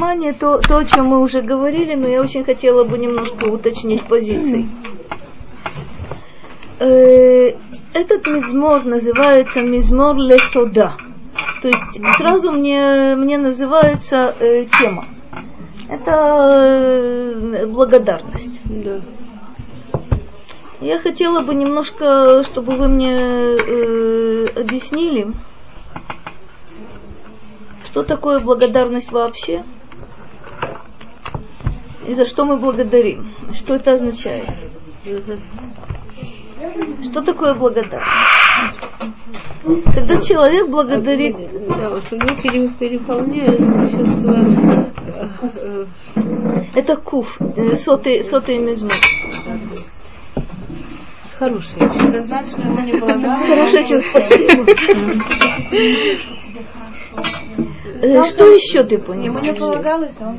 внимание то, то, о чем мы уже говорили, но я очень хотела бы немножко уточнить позиции. Э, этот мизмор называется мизмор летода. То есть сразу мне, мне называется э, тема. Это э, благодарность. Да. Я хотела бы немножко, чтобы вы мне э, объяснили, что такое благодарность вообще? И за что мы благодарим? Что это означает? Что такое благодарность? Когда человек благодарит... Да, вот у него переполняет Это куф, э, сотый, сотый мизмор. Хорошее чувство. Это значит, что ему не Хорошее чувство, спасибо. Э, что еще ты понял? Ему не полагалось, а он.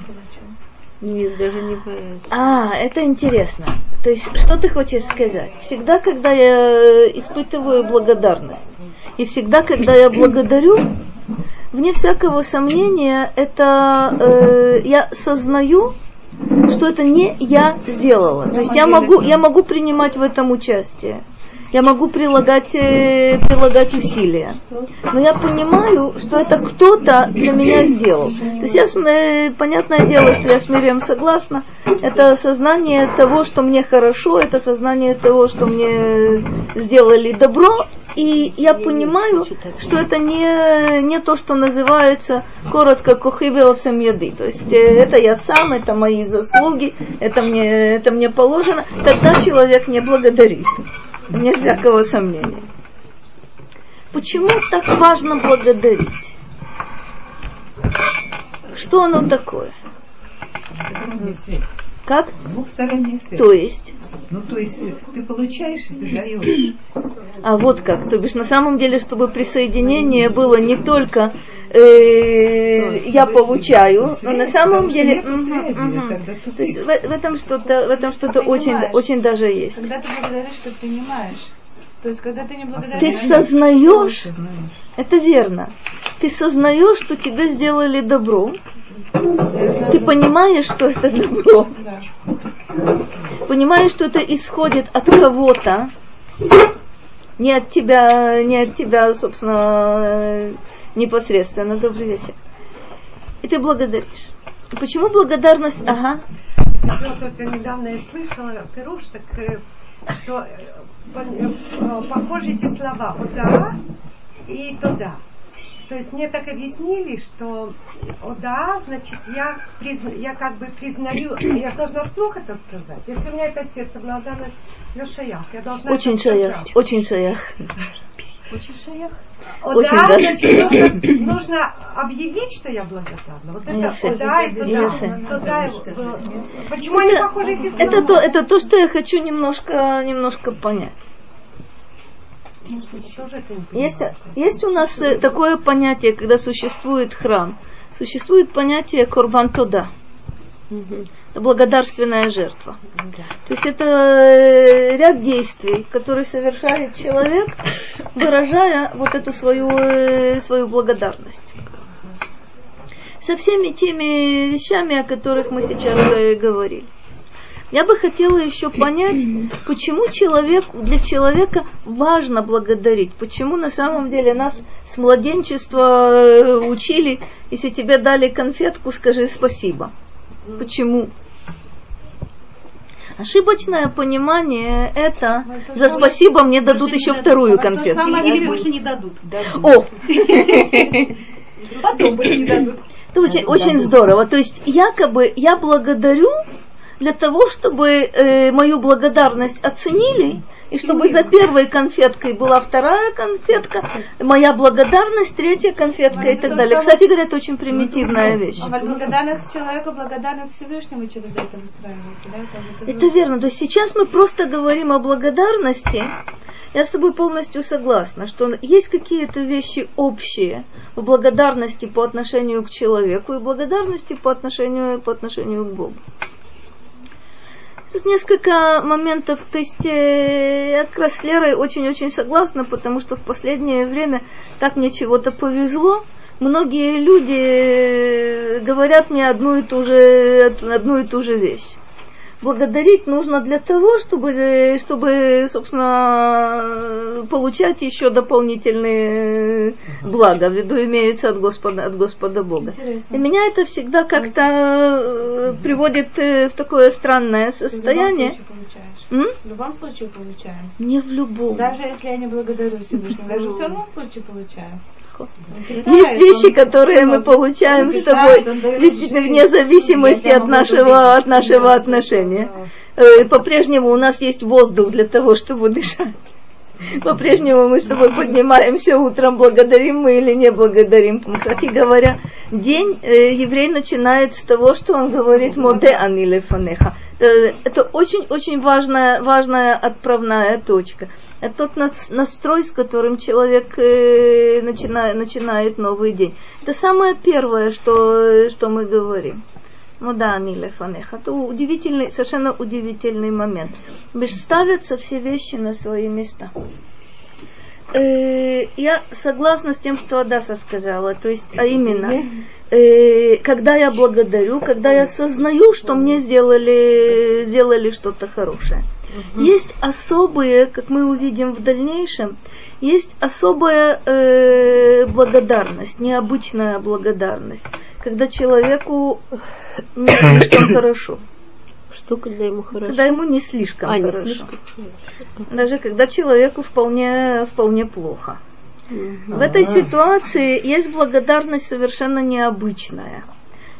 Нет, даже не. А, это интересно. То есть, что ты хочешь сказать? Всегда, когда я испытываю благодарность, и всегда, когда я благодарю, вне всякого сомнения, это э, я сознаю, что это не я сделала. То есть я могу, я могу принимать в этом участие я могу прилагать, э, прилагать усилия. Но я понимаю, что это кто-то для меня сделал. То есть я, э, понятное дело, что я с Мирием согласна. Это сознание того, что мне хорошо, это сознание того, что мне сделали добро. И я понимаю, что это не, не то, что называется коротко кухибелцем еды. То есть э, это я сам, это мои заслуги, это мне, это мне положено. Тогда человек не благодарит вне всякого сомнения. Почему так важно благодарить? Что оно такое? Как? Двухсторонняя связь. То есть? Ну, то есть ты получаешь и ты даешь. А вот как. То бишь, на самом деле, чтобы присоединение было не только э, я получаю, но на самом деле... То есть в, этом что-то, в этом что-то очень, очень даже есть. Когда ты благодаришь, ты принимаешь. То есть, когда ты не благодаришь... Ты сознаешь, это верно. Ты сознаешь, что тебе сделали добро, ты понимаешь, что это добро. Понимаешь, что это исходит от кого-то. Не от тебя, не от тебя, собственно, непосредственно. Добрый вечер. И ты благодаришь. Почему благодарность? Ага. Я только недавно я слышала Пируш, так, э, что э, э, похожи эти слова «ода» и «тода». То есть мне так объяснили, что о да, значит, я, призна, я как бы признаю, я должна вслух это сказать. Если у меня это сердце благодарность, я шаях, я должна Очень шаях, очень шаях. Очень шаях. О, очень да, да. значит, нужно, нужно объявить, что я благодарна. Вот это о, да, и туда, туда, Почему это, они похожи это то, это то, что я хочу немножко, немножко понять. Есть, есть у нас э, такое понятие, когда существует храм. Существует понятие корбан тода. благодарственная жертва. Да. То есть это э, ряд действий, которые совершает человек, выражая вот эту свою, э, свою благодарность. Со всеми теми вещами, о которых мы сейчас говорили. Я бы хотела еще понять, почему человек, для человека важно благодарить. Почему на самом деле нас с младенчества э, учили, если тебе дали конфетку, скажи спасибо. Почему? Ошибочное понимание это за спасибо мне дадут еще вторую конфетку. Или больше не дадут. О! Потом больше не дадут. Это очень, очень здорово. То есть якобы я благодарю для того, чтобы э, мою благодарность оценили, и чтобы за первой конфеткой была вторая конфетка, моя благодарность, третья конфетка и так далее. Кстати говоря, это очень примитивная вещь. А благодарность человека, благодарность Всевышнему да? Это верно. То есть сейчас мы просто говорим о благодарности. Я с тобой полностью согласна, что есть какие-то вещи общие в благодарности по отношению к человеку и благодарности по отношению, по отношению к Богу. Тут несколько моментов, то есть э, я как раз с Лерой очень-очень согласна, потому что в последнее время так мне чего-то повезло, многие люди э, говорят мне одну и ту же, одну и ту же вещь. Благодарить нужно для того, чтобы, э, чтобы собственно, получать еще дополнительные блага, в виду имеется от Господа, от Господа Бога. Интересно. И меня это всегда как-то э, приводит э, в такое странное Ты в любом состояние. В любом случае получаем. Не в любом. Даже если я не благодарю Всевышнего, даже в случае получаю. Есть вещи, которые мы получаем с тобой действительно вне зависимости от нашего, от нашего отношения. Э, По-прежнему у нас есть воздух для того, чтобы дышать. По-прежнему мы с тобой поднимаемся утром, благодарим мы или не благодарим. Кстати говоря, день э, еврей начинает с того, что он говорит «Моде ани лефанеха». Э, Это очень-очень важная, важная отправная точка. Это тот настрой, с которым человек э, начинает, начинает новый день. Это самое первое, что, что мы говорим. Ну да, они лефанеха. Это удивительный, совершенно удивительный момент. Лишь ставятся все вещи на свои места. Э, я согласна с тем, что Адаса сказала, то есть, а именно, э, когда я благодарю, когда я осознаю, что мне сделали, сделали что-то хорошее. Есть особые, как мы увидим в дальнейшем, есть особая э, благодарность, необычная благодарность, когда человеку не слишком хорошо, Что, когда ему хорошо? когда ему не слишком а, не хорошо, слишком. даже когда человеку вполне, вполне плохо. В этой ситуации есть благодарность совершенно необычная.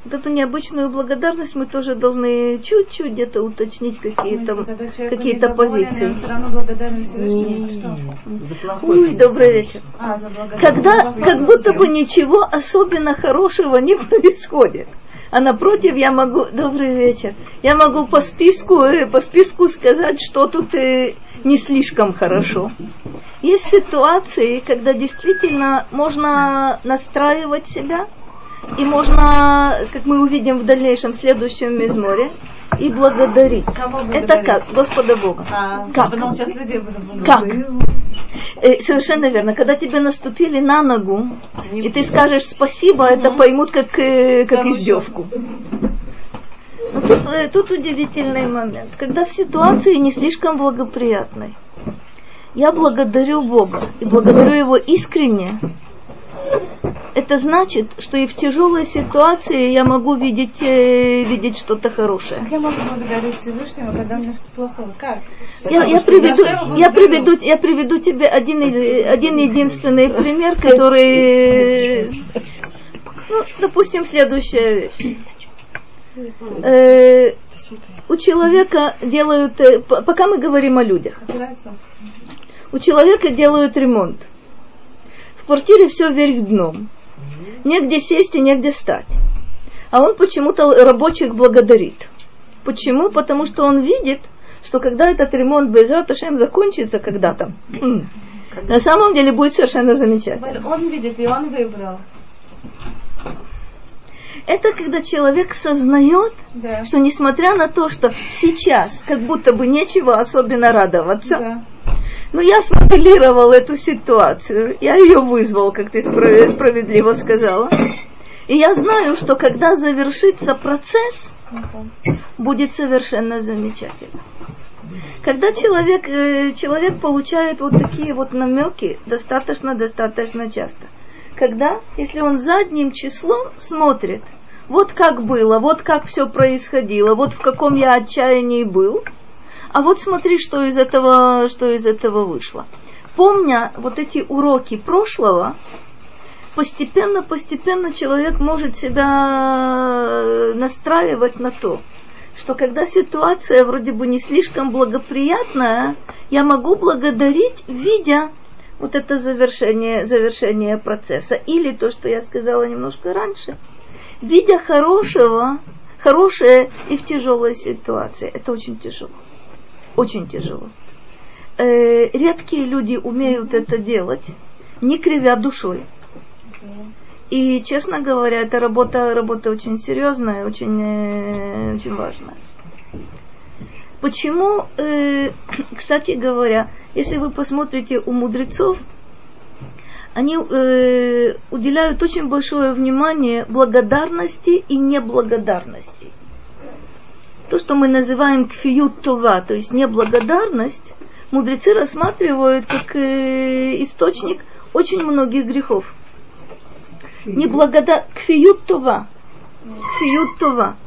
Вот эту необычную благодарность мы тоже должны чуть-чуть где-то уточнить какие-то, недоволен, позиции. Он все равно благодарен Ой, добрый вечер. А. Когда как будто бы ничего особенно хорошего не происходит. А напротив, я могу, добрый вечер, я могу по списку, э, по списку сказать, что тут э, не слишком хорошо. Есть ситуации, когда действительно можно настраивать себя, и можно, как мы увидим в дальнейшем в следующем мизморе, и благодарить. Это как? Господа Бога. А, Как? Как? Э, совершенно верно. Когда тебе наступили на ногу, и ты скажешь спасибо, это поймут как, э, как издевку. Но тут, э, тут удивительный момент. Когда в ситуации не слишком благоприятной, я благодарю Бога и благодарю Его искренне, это значит, что и в тяжелой ситуации я могу видеть, э, видеть что-то хорошее. Как я могу благодарить Всевышнего, когда у меня что-то плохое? Как? Я, я, приведу, я приведу, я приведу тебе один, один единственный пример, который, ну, допустим, следующая вещь. Э, у человека делают, э, пока мы говорим о людях, у человека делают ремонт. В квартире все вверх дном. Негде сесть и негде стать. А он почему-то рабочих благодарит. Почему? Потому что он видит, что когда этот ремонт без Ашем закончится когда-то, на самом деле будет совершенно замечательно. Он видит, и он выбрал. Это когда человек сознает, Да. что несмотря на то, что сейчас как будто бы нечего особенно радоваться, Да. Но я смоделировал эту ситуацию, я ее вызвал, как ты справедливо сказала. И я знаю, что когда завершится процесс, будет совершенно замечательно. Когда человек, э, человек получает вот такие вот намеки достаточно-достаточно часто. Когда, если он задним числом смотрит, вот как было, вот как все происходило, вот в каком я отчаянии был, а вот смотри, что из этого, что из этого вышло. Помня вот эти уроки прошлого, постепенно, постепенно человек может себя настраивать на то, что когда ситуация вроде бы не слишком благоприятная, я могу благодарить, видя вот это завершение, завершение процесса. Или то, что я сказала немножко раньше, видя хорошего, хорошее и в тяжелой ситуации. Это очень тяжело. Очень тяжело. Э, редкие люди умеют это делать, не кривя душой. И, честно говоря, эта работа, работа очень серьезная, очень, э, очень важная. Почему, э, кстати говоря, если вы посмотрите у мудрецов, они уделяют очень большое внимание благодарности и неблагодарности. То, что мы называем кфиют това, то есть неблагодарность, мудрецы рассматривают как э, источник очень многих грехов. Неблагодар... Кфиют това. Кфиют това.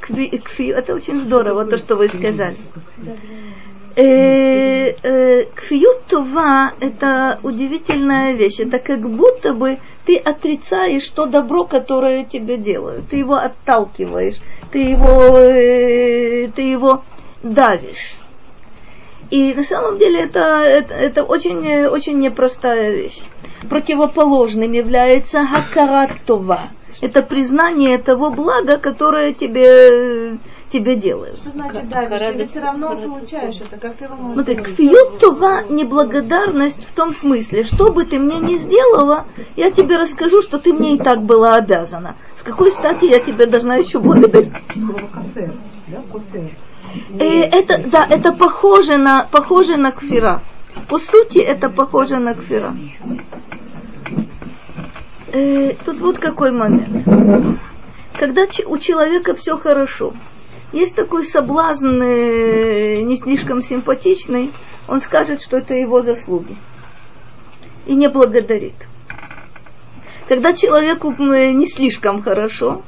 Кви, это очень здорово, то, что вы сказали. Э, э, Кфиют това – это удивительная вещь. Это как будто бы ты отрицаешь то добро, которое тебе делают. Ты его отталкиваешь, ты его, э, ты его давишь. И на самом деле это, это, это очень, очень непростая вещь. Противоположным является хакаратова. Это признание того блага, которое тебе, тебе делают. Что значит давишь? Ты ведь все равно получаешь это, как ты его можешь Смотри, кфиют това неблагодарность в том смысле, что бы ты мне не сделала, я тебе расскажу, что ты мне и так была обязана. С какой стати я тебе должна еще благодарить? Э, это, да, это похоже на, похоже на кфира. По сути, это похоже на кфира. Э, тут вот какой момент. Когда у человека все хорошо, есть такой соблазн э, не слишком симпатичный, он скажет, что это его заслуги. И не благодарит. Когда человеку не слишком хорошо,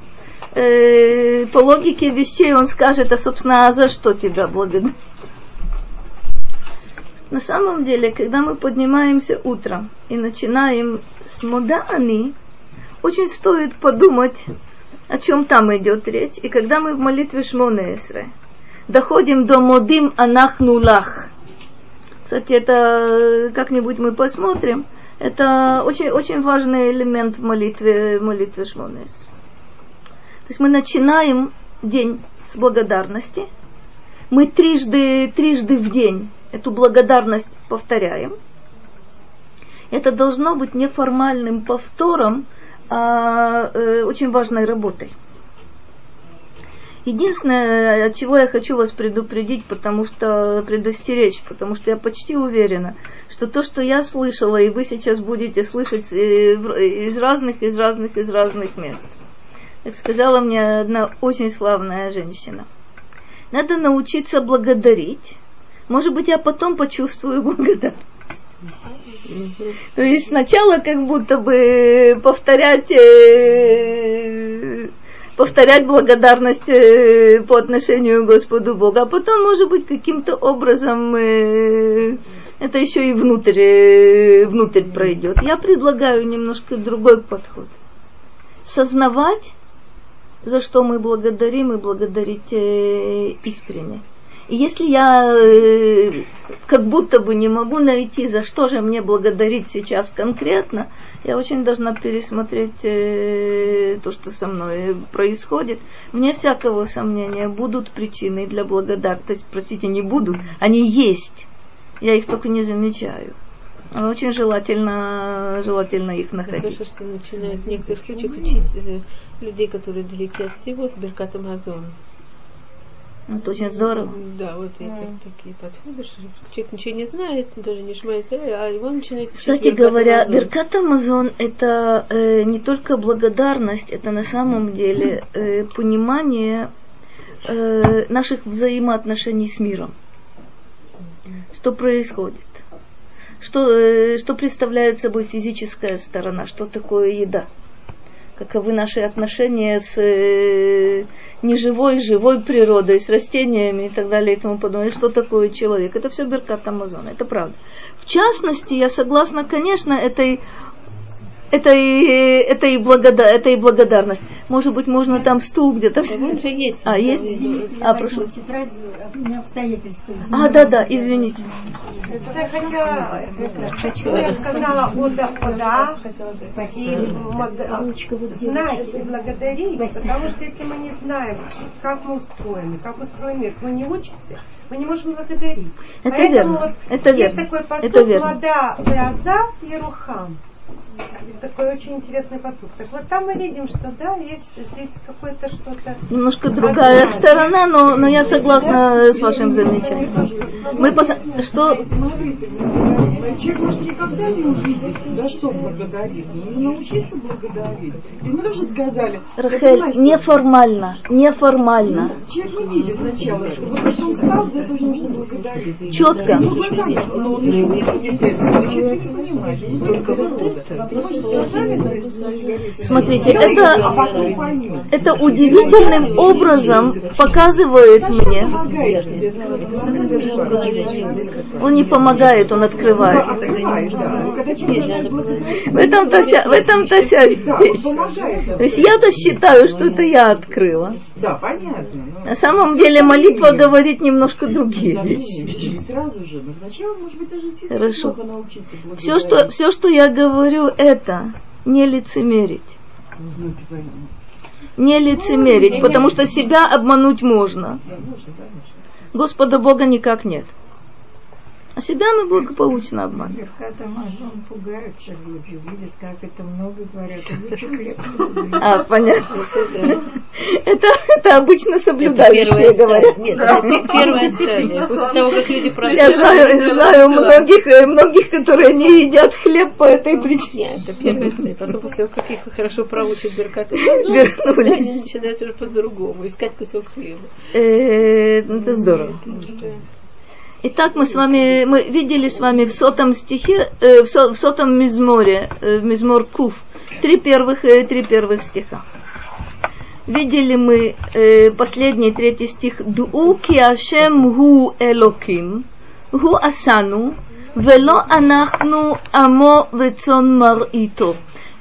э, по логике вещей он скажет, а собственно, а за что тебя благодарить? На самом деле, когда мы поднимаемся утром и начинаем с модани, очень стоит подумать, о чем там идет речь. И когда мы в молитве Шмонесре доходим до модим анахнулах, кстати, это э, как-нибудь мы посмотрим, это очень, очень важный элемент в молитве, молитве Шмонесре. То есть мы начинаем день с благодарности. Мы трижды, трижды в день эту благодарность повторяем. Это должно быть не формальным повтором, а э, очень важной работой. Единственное, от чего я хочу вас предупредить, потому что предостеречь, потому что я почти уверена, что то, что я слышала, и вы сейчас будете слышать э, из разных, из разных, из разных мест. Как сказала мне одна очень славная женщина. Надо научиться благодарить. Может быть, я потом почувствую благодарность. То есть сначала как будто бы повторять, э, повторять благодарность э, по отношению к Господу Богу, а потом, может быть, каким-то образом э, это еще и внутрь, внутрь пройдет. Я предлагаю немножко другой подход. Сознавать, за что мы благодарим, и благодарить э, искренне. И если я э, как будто бы не могу найти, за что же мне благодарить сейчас конкретно, я очень должна пересмотреть э, то, что со мной происходит. Вне всякого сомнения будут причины для благодарности. Простите, не будут, они есть. Я их только не замечаю. Но очень желательно, желательно их Я находить. слышу, что начинают в некоторых случаях учить э, людей, которые далеки от всего, с Беркатом Азон. Это очень здорово. Да, вот есть такие подходы, что человек ничего не знает, даже не шмает, а его начинает учить Кстати Беркат говоря, Амазон. Беркат Амазон это э, не только благодарность, это на самом деле э, понимание э, наших взаимоотношений с миром. Что происходит? Что, э, что представляет собой физическая сторона? Что такое еда? Каковы наши отношения с э, неживой, живой природой, с растениями и так далее и тому подобное. Что такое человек? Это все Беркат Амазон, это правда. В частности, я согласна, конечно, этой это и, это, и благода, это и благодарность. Может быть, можно там стул где-то. А вон же есть. А, есть? Извините, А, прошу. возьму тетрадь, у меня обстоятельства. А, да, да, извините. Я хотела, что я сказала ода, ода, и знать и благодарить, потому что если мы не знаем, как мы устроены, как устроен мир, мы не учимся, мы не можем благодарить. Это Поэтому верно, вот это есть верно, такой это посыл верно. вода Веазав и Рухам. Есть такой очень интересный посуд. Так вот там мы видим, что да, есть здесь какое-то что-то... Немножко другая сторона, но, но я согласна с вашим замечанием. Мы пос... Что? Смотрите, человек может никогда не увидеть, да что благодарить. Нужно научиться благодарить. И мы тоже сказали. Рахель, неформально, неформально. Человек не видит сначала, чтобы потом стал, за это нужно благодарить. Четко. Глазами, но он не видит человек не понимает. Только вот это. Смотрите, а это, поймет. это удивительным образом показывает мне, он не помогает, он открывает. В этом-то вся, в этом-то вся вещь. То есть я-то считаю, что это я открыла. Да, понятно. но- На самом деле молитва говорит немножко другие вещи. И сразу же, но сначала, может быть, даже тебе Хорошо. Все что, все, что я говорю, это не лицемерить. Ну, пойми. Не лицемерить, потому что себя обмануть можно. Да, можно. Господа Бога никак нет. А себя мы благополучно обманываем. Верхата Мажон пугаются люди, видят, как это много говорят, а. А, понятно. Это, это обычно соблюдающие говорят. Нет, это первая стадия. После того, как люди Я просят. знаю, знаю многих, многих, которые не едят хлеб по этой причине. Нет, это первая стадия. Потом, после того, как их хорошо проучат Беркат и Мазон, они Вернулись. начинают уже по-другому искать кусок хлеба. Э, Это здорово. Итак, мы с вами, мы видели с вами в сотом стихе, э, в, со- в сотом мизморе, э, мизмор Куф, три первых, э, три первых стиха. Видели мы э, последний третий стих. Дуу ки Ашем гу элоким, гу асану, вело анахну амо вецон марито.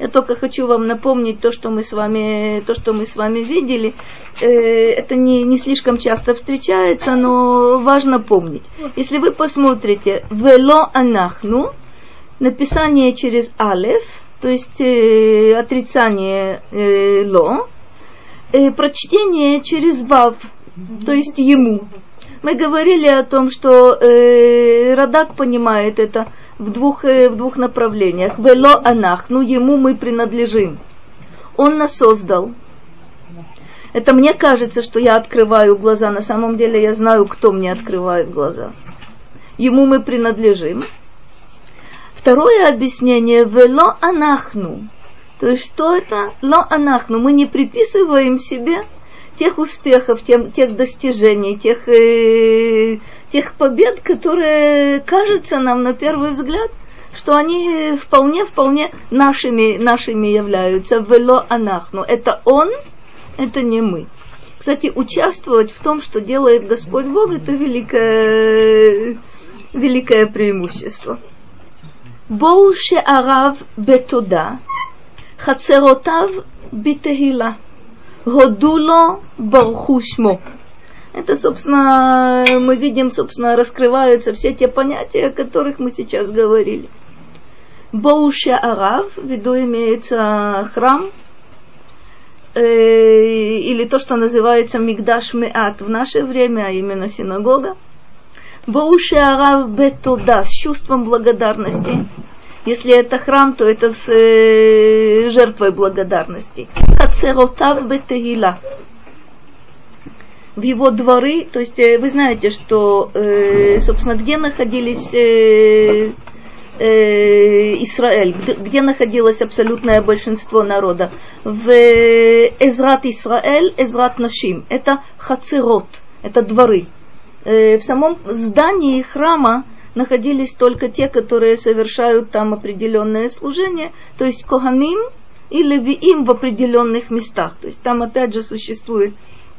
Я только хочу вам напомнить то, что мы с вами, то, что мы с вами видели. Э, это не, не слишком часто встречается, но важно помнить. Если вы посмотрите «вело анахну», написание через алеф, то есть э, отрицание э, ло, э, прочтение через вав, то есть ему. Мы говорили о том, что э, Радак понимает это в двух, э, в двух направлениях. Вело анах, ну ему мы принадлежим. Он нас создал. Это мне кажется, что я открываю глаза. На самом деле я знаю, кто мне открывает глаза. Ему мы принадлежим. Второе объяснение вело анахну. То есть что это? Ло анахну. Мы не приписываем себе тех успехов, тем, тех достижений, тех, э, тех побед, которые кажется нам на первый взгляд, что они вполне-вполне нашими, нашими являются. Вело анахну. Это он, это не мы. Кстати, участвовать в том, что делает Господь Бог, это великое, великое преимущество. Боуше арав бетуда, хацеротав битегила, годуло бархушмо. Это, собственно, мы видим, собственно, раскрываются все те понятия, о которых мы сейчас говорили. Боуша Арав, в виду имеется храм, э, или то, что называется Мигдаш Меат в наше время, а именно синагога. Боуша Арав Бетуда, с чувством благодарности. Если это храм, то это с э, жертвой благодарности. Хацеротав Бетегила. В его дворы, то есть э, вы знаете, что, э, собственно, где находились э, Израиль, где, находилось абсолютное большинство народа? В Эзрат Исраэль, Эзрат Нашим. Это хацерот, это дворы. В самом здании храма находились только те, которые совершают там определенное служение, то есть Коганим и Левиим в определенных местах. То есть там опять же существует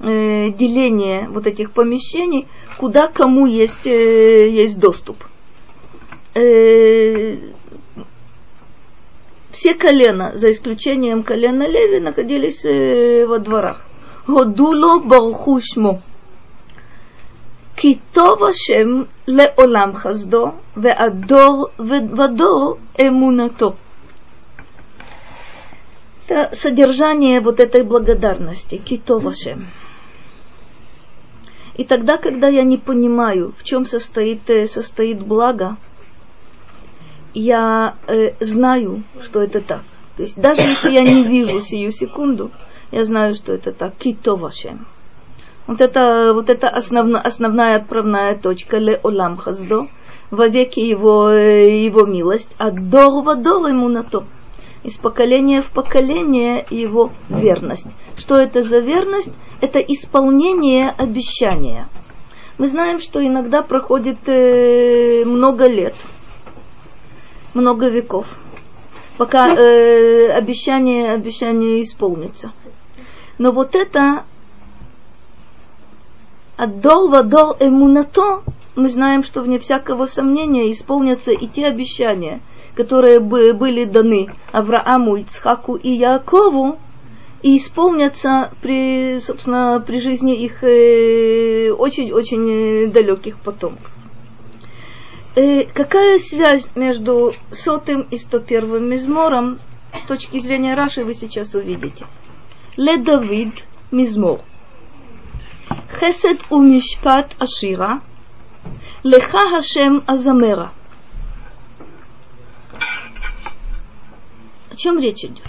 э, деление вот этих помещений, куда кому есть, э, есть доступ. Э, все колена, за исключением колена Леви, находились э, во дворах. Годуло бархушмо. Китов ле олам хаздо, веадор вадор эмунато. Это содержание вот этой благодарности. Китов Ашем. И тогда, когда я не понимаю, в чем состоит, э, состоит благо, я э, знаю, что это так. То есть даже если я не вижу сию секунду, я знаю, что это так. Кито вашем. Вот это, вот это основно, основная отправная точка ле олам хаздо, во веки его, э, его милость, а дор в дор ему на то. Из поколения в поколение его верность. Что это за верность? Это исполнение обещания. Мы знаем, что иногда проходит э, много лет, много веков, пока э, обещание, обещание исполнится. Но вот это от дор в дор эмунато, мы знаем, что вне всякого сомнения исполнятся и те обещания, которые были даны Аврааму, Ицхаку и Якову, и исполнятся при, собственно, при жизни их э, очень-очень э, далеких потомков. Э, какая связь между сотым и сто первым мизмором с точки зрения Раши вы сейчас увидите? Ле Давид мизмор. Хесед у мишпат ашира. Леха Хашем азамера. О чем речь идет?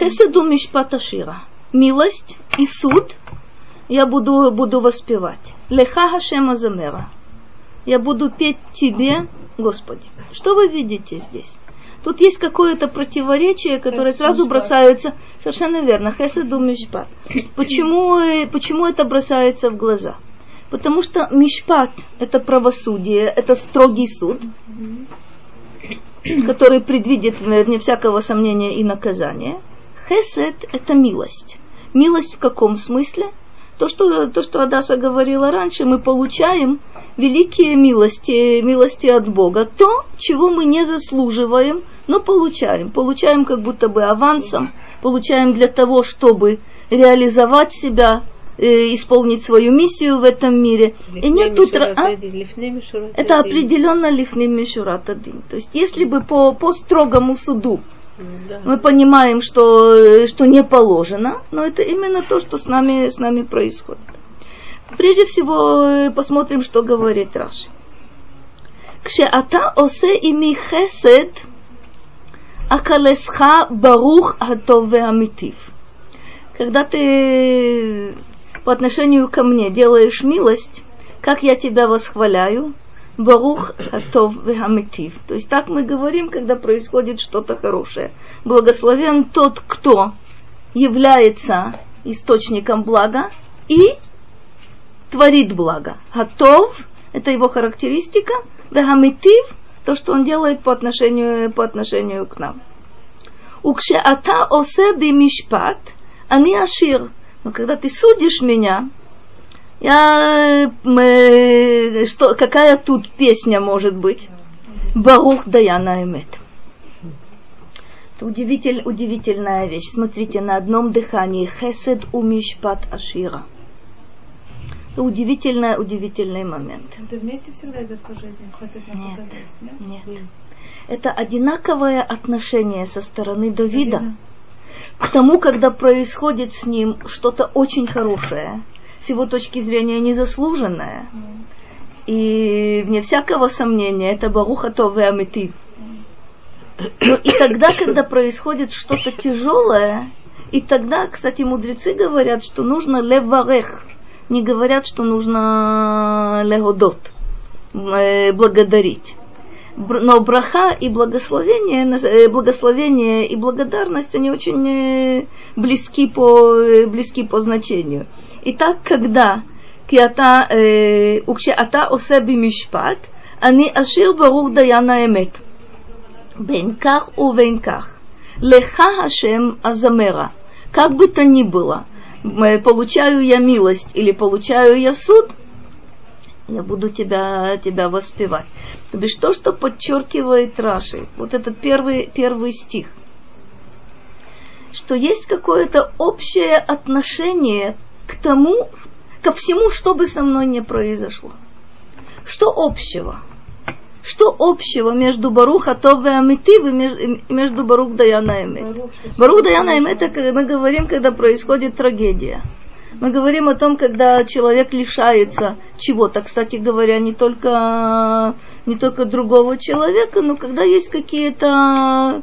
Хеседу мишпат ашира. Милость и суд я буду, буду воспевать. Леха Хашем Азамера. Я буду петь тебе, Господи. Что вы видите здесь? Тут есть какое-то противоречие, которое сразу бросается, совершенно верно, хеседу мишпат. Почему, э, почему это бросается в глаза? Потому что мишпат – это правосудие, это строгий суд, который предвидит, вне всякого сомнения, и наказание. Хесед – это милость. Милость в каком смысле? То, что, то, что Адаса говорила раньше, мы получаем великие милости, милости от Бога. То, чего мы не заслуживаем, но получаем. Получаем как будто бы авансом, получаем для того, чтобы реализовать себя, э, исполнить свою миссию в этом мире. И нет тут... А? Это определенно лифны мишурат один. То есть если бы по, по строгому суду да. мы понимаем, что, э, что не положено, но это именно то, что с нами, с нами происходит. Прежде всего э, посмотрим, что говорит Раши. Кшеата осе ими хесед – Акалесха барух атов амитив. Когда ты по отношению ко мне делаешь милость, как я тебя восхваляю, барух атов амитив. То есть так мы говорим, когда происходит что-то хорошее. Благословен тот, кто является источником блага и творит благо. Готов – это его характеристика, вегамитив – то, что он делает по отношению, по отношению к нам. Укшеата осе мишпат, они ашир. Но когда ты судишь меня, я, э, что, какая тут песня может быть? Барух Даяна Эмет. Это удивитель, удивительная вещь. Смотрите, на одном дыхании Хесед у Мишпат Ашира – удивительный, удивительный момент. Это вместе всегда идет по жизни, хоть нет, нет, нет. Это одинаковое отношение со стороны Давида, Давида к тому, когда происходит с ним что-то очень хорошее, с его точки зрения незаслуженное. И вне всякого сомнения, это Баруха Тове Амитив. Но и тогда, когда происходит что-то тяжелое, и тогда, кстати, мудрецы говорят, что нужно леварех, не говорят, что нужно легодот, э, благодарить но браха и благословение, э, э, благословение и благодарность, они очень э, близки по, близки по значению. Итак, когда киата укшеата осеби мишпат, они ашир барух даяна эмет. Бенках у Венках. Леха хашем азамера. Как бы то ни было, получаю я милость или получаю я суд – я буду тебя, тебя воспевать. То бишь то, что подчеркивает Раши, вот этот первый, первый стих, что есть какое-то общее отношение к тому, ко всему, что бы со мной не произошло. Что общего? Что общего между Барух Атов и Амитив и между Барух Даяна Эмет? Барух Даяна Эмет, это мы говорим, когда происходит трагедия. Мы говорим о том, когда человек лишается чего-то, кстати говоря, не только, не только другого человека, но когда есть какие-то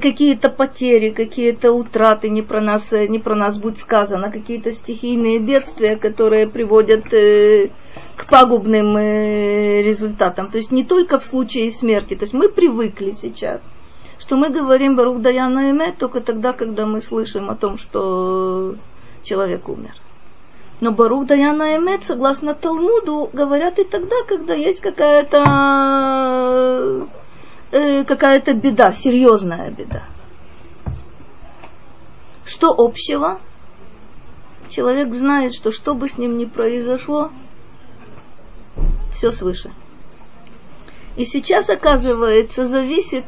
какие-то потери, какие-то утраты, не про нас, не про нас будет сказано, какие-то стихийные бедствия, которые приводят э, к пагубным э, результатам. То есть не только в случае смерти. То есть мы привыкли сейчас, что мы говорим Барух Даяна Эмет только тогда, когда мы слышим о том, что человек умер. Но Барух Даяна Эмет, согласно Талмуду, говорят и тогда, когда есть какая-то э, какая-то беда, серьезная беда. Что общего? Человек знает, что что бы с ним ни произошло, все свыше. И сейчас, оказывается, зависит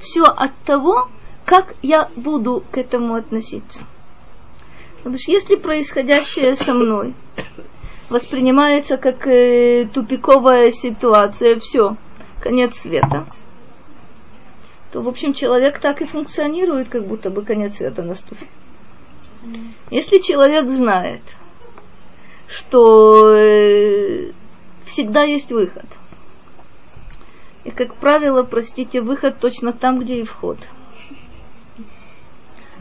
все от того, как я буду к этому относиться. Потому что если происходящее со мной воспринимается как э, тупиковая ситуация, все, конец света, то, в общем, человек так и функционирует, как будто бы конец света наступил. Если человек знает, что э, всегда есть выход, и, как правило, простите, выход точно там, где и вход.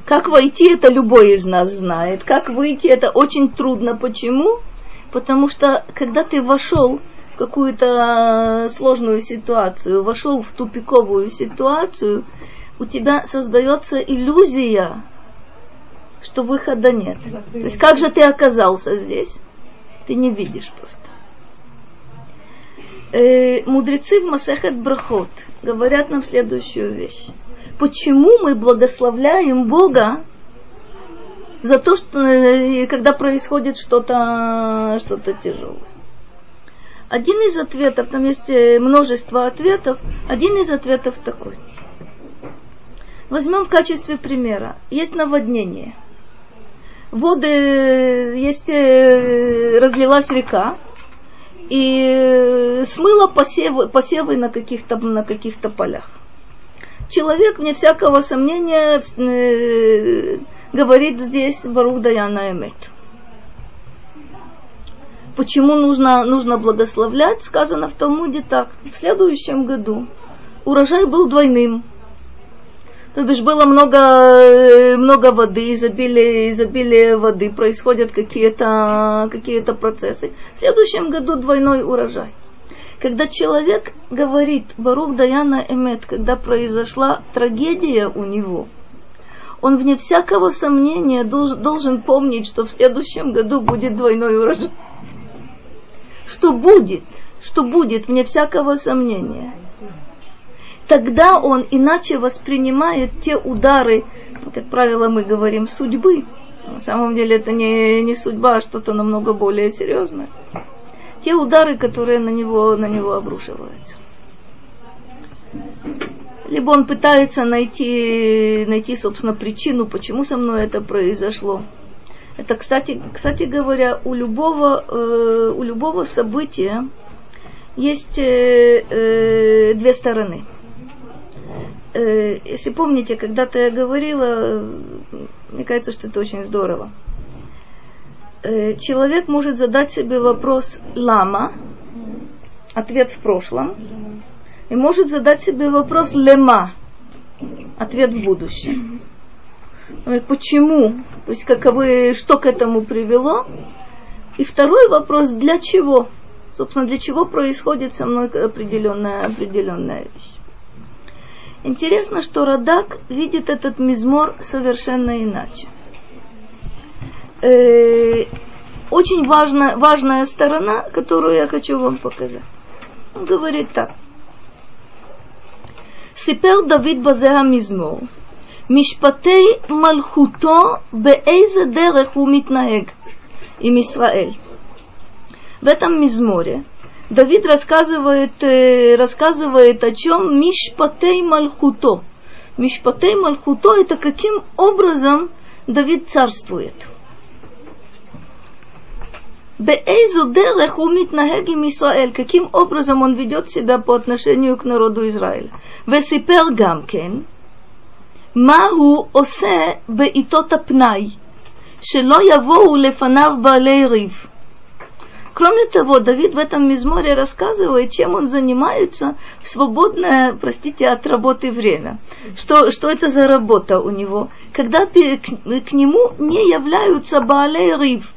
Как войти, это любой из нас знает. Как выйти, это очень трудно. Почему? Потому что, когда ты вошел какую-то сложную ситуацию, вошел в тупиковую ситуацию, у тебя создается иллюзия, что выхода нет. То есть как же ты оказался здесь? Ты не видишь просто. Э, мудрецы в Масехет Брахот говорят нам следующую вещь. Почему мы благословляем Бога за то, что э, когда происходит что-то что тяжелое? Один из ответов, там есть э, множество ответов, один из ответов такой. Возьмем в качестве примера. Есть наводнение. Воды, есть, разлилась река, и э, смыло посевы, посевы на каких-то на каких-то полях. Человек, вне всякого сомнения, говорит здесь Барух Даяна Эмет почему нужно, нужно благословлять, сказано в Талмуде так. В следующем году урожай был двойным. То бишь было много, много воды, изобилие, изобилие воды, происходят какие-то какие процессы. В следующем году двойной урожай. Когда человек говорит Барух Даяна Эмет, когда произошла трагедия у него, он вне всякого сомнения должен, должен помнить, что в следующем году будет двойной урожай что будет, что будет, вне всякого сомнения. Тогда он иначе воспринимает те удары, как правило, мы говорим, судьбы. На самом деле это не, не судьба, а что-то намного более серьезное. Те удары, которые на него, на него обрушиваются. Либо он пытается найти, найти, собственно, причину, почему со мной это произошло. Это, кстати, кстати говоря, у любого, э, у любого события есть э, э, две стороны. Э, если помните, когда-то я говорила, мне кажется, что это очень здорово. Э, человек может задать себе вопрос «лама», ответ в прошлом, и может задать себе вопрос «лема», ответ в будущем. Почему? То есть каковы, что к этому привело? И второй вопрос, для чего? Собственно, для чего происходит со мной определенная, определенная вещь? Интересно, что Радак видит этот мизмор совершенно иначе. Э, очень важная, важная сторона, которую я хочу вам показать. Он говорит так. Сипер Давид Базеа Мизмор – משפטי מלכותו, באיזה דרך הוא מתנהג עם ישראל. В этом мизморе Давид рассказывает, рассказывает о чем Мишпатей Мальхуто. Мишпатей Мальхуто это каким образом Давид царствует. Беэйзу дерех умитнагегим Исраэль, каким образом он ведет себя по отношению к народу Израиля. Весипер гамкен, מה הוא עושה בעיתות הפנאי, שלא יבואו לפניו בעלי ריב. Кроме того, Давид в этом мизморе рассказывает, чем он занимается в свободное, простите, от работы время. Что, что это за работа у него? Когда к, к нему не являются Баалей Рив.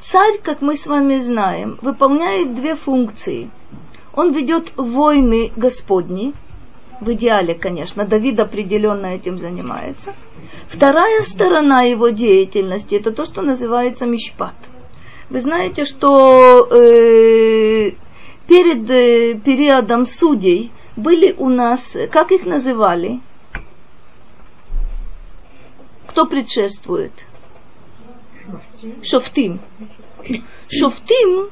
Царь, как мы с вами знаем, выполняет две функции. Он ведет войны Господни, в идеале, конечно, Давид определенно этим занимается. Вторая сторона его деятельности – это то, что называется мишпат – вы знаете, что э, перед э, периодом судей были у нас, как их называли? Кто предшествует? Шофтим. Шофтим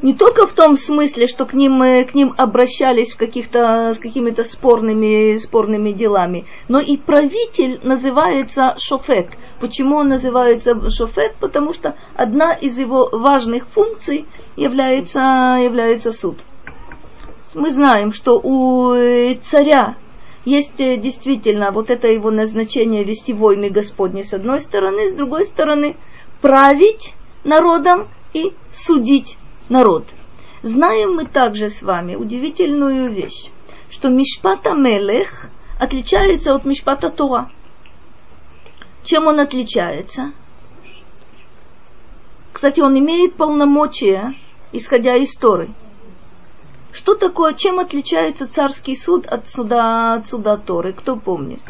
не только в том смысле, что к ним, э, к ним обращались в каких-то, с какими-то спорными, спорными делами, но и правитель называется шофет. Почему он называется шофет? Потому что одна из его важных функций является, является суд. Мы знаем, что у э, царя есть э, действительно вот это его назначение вести войны Господни с одной стороны, с другой стороны править народом и судить народ. Знаем мы также с вами удивительную вещь, что Мишпата Мелех отличается от Мишпата Тора. Чем он отличается? Кстати, он имеет полномочия, исходя из Торы. Что такое, чем отличается царский суд от суда, от суда Торы? Кто помнит?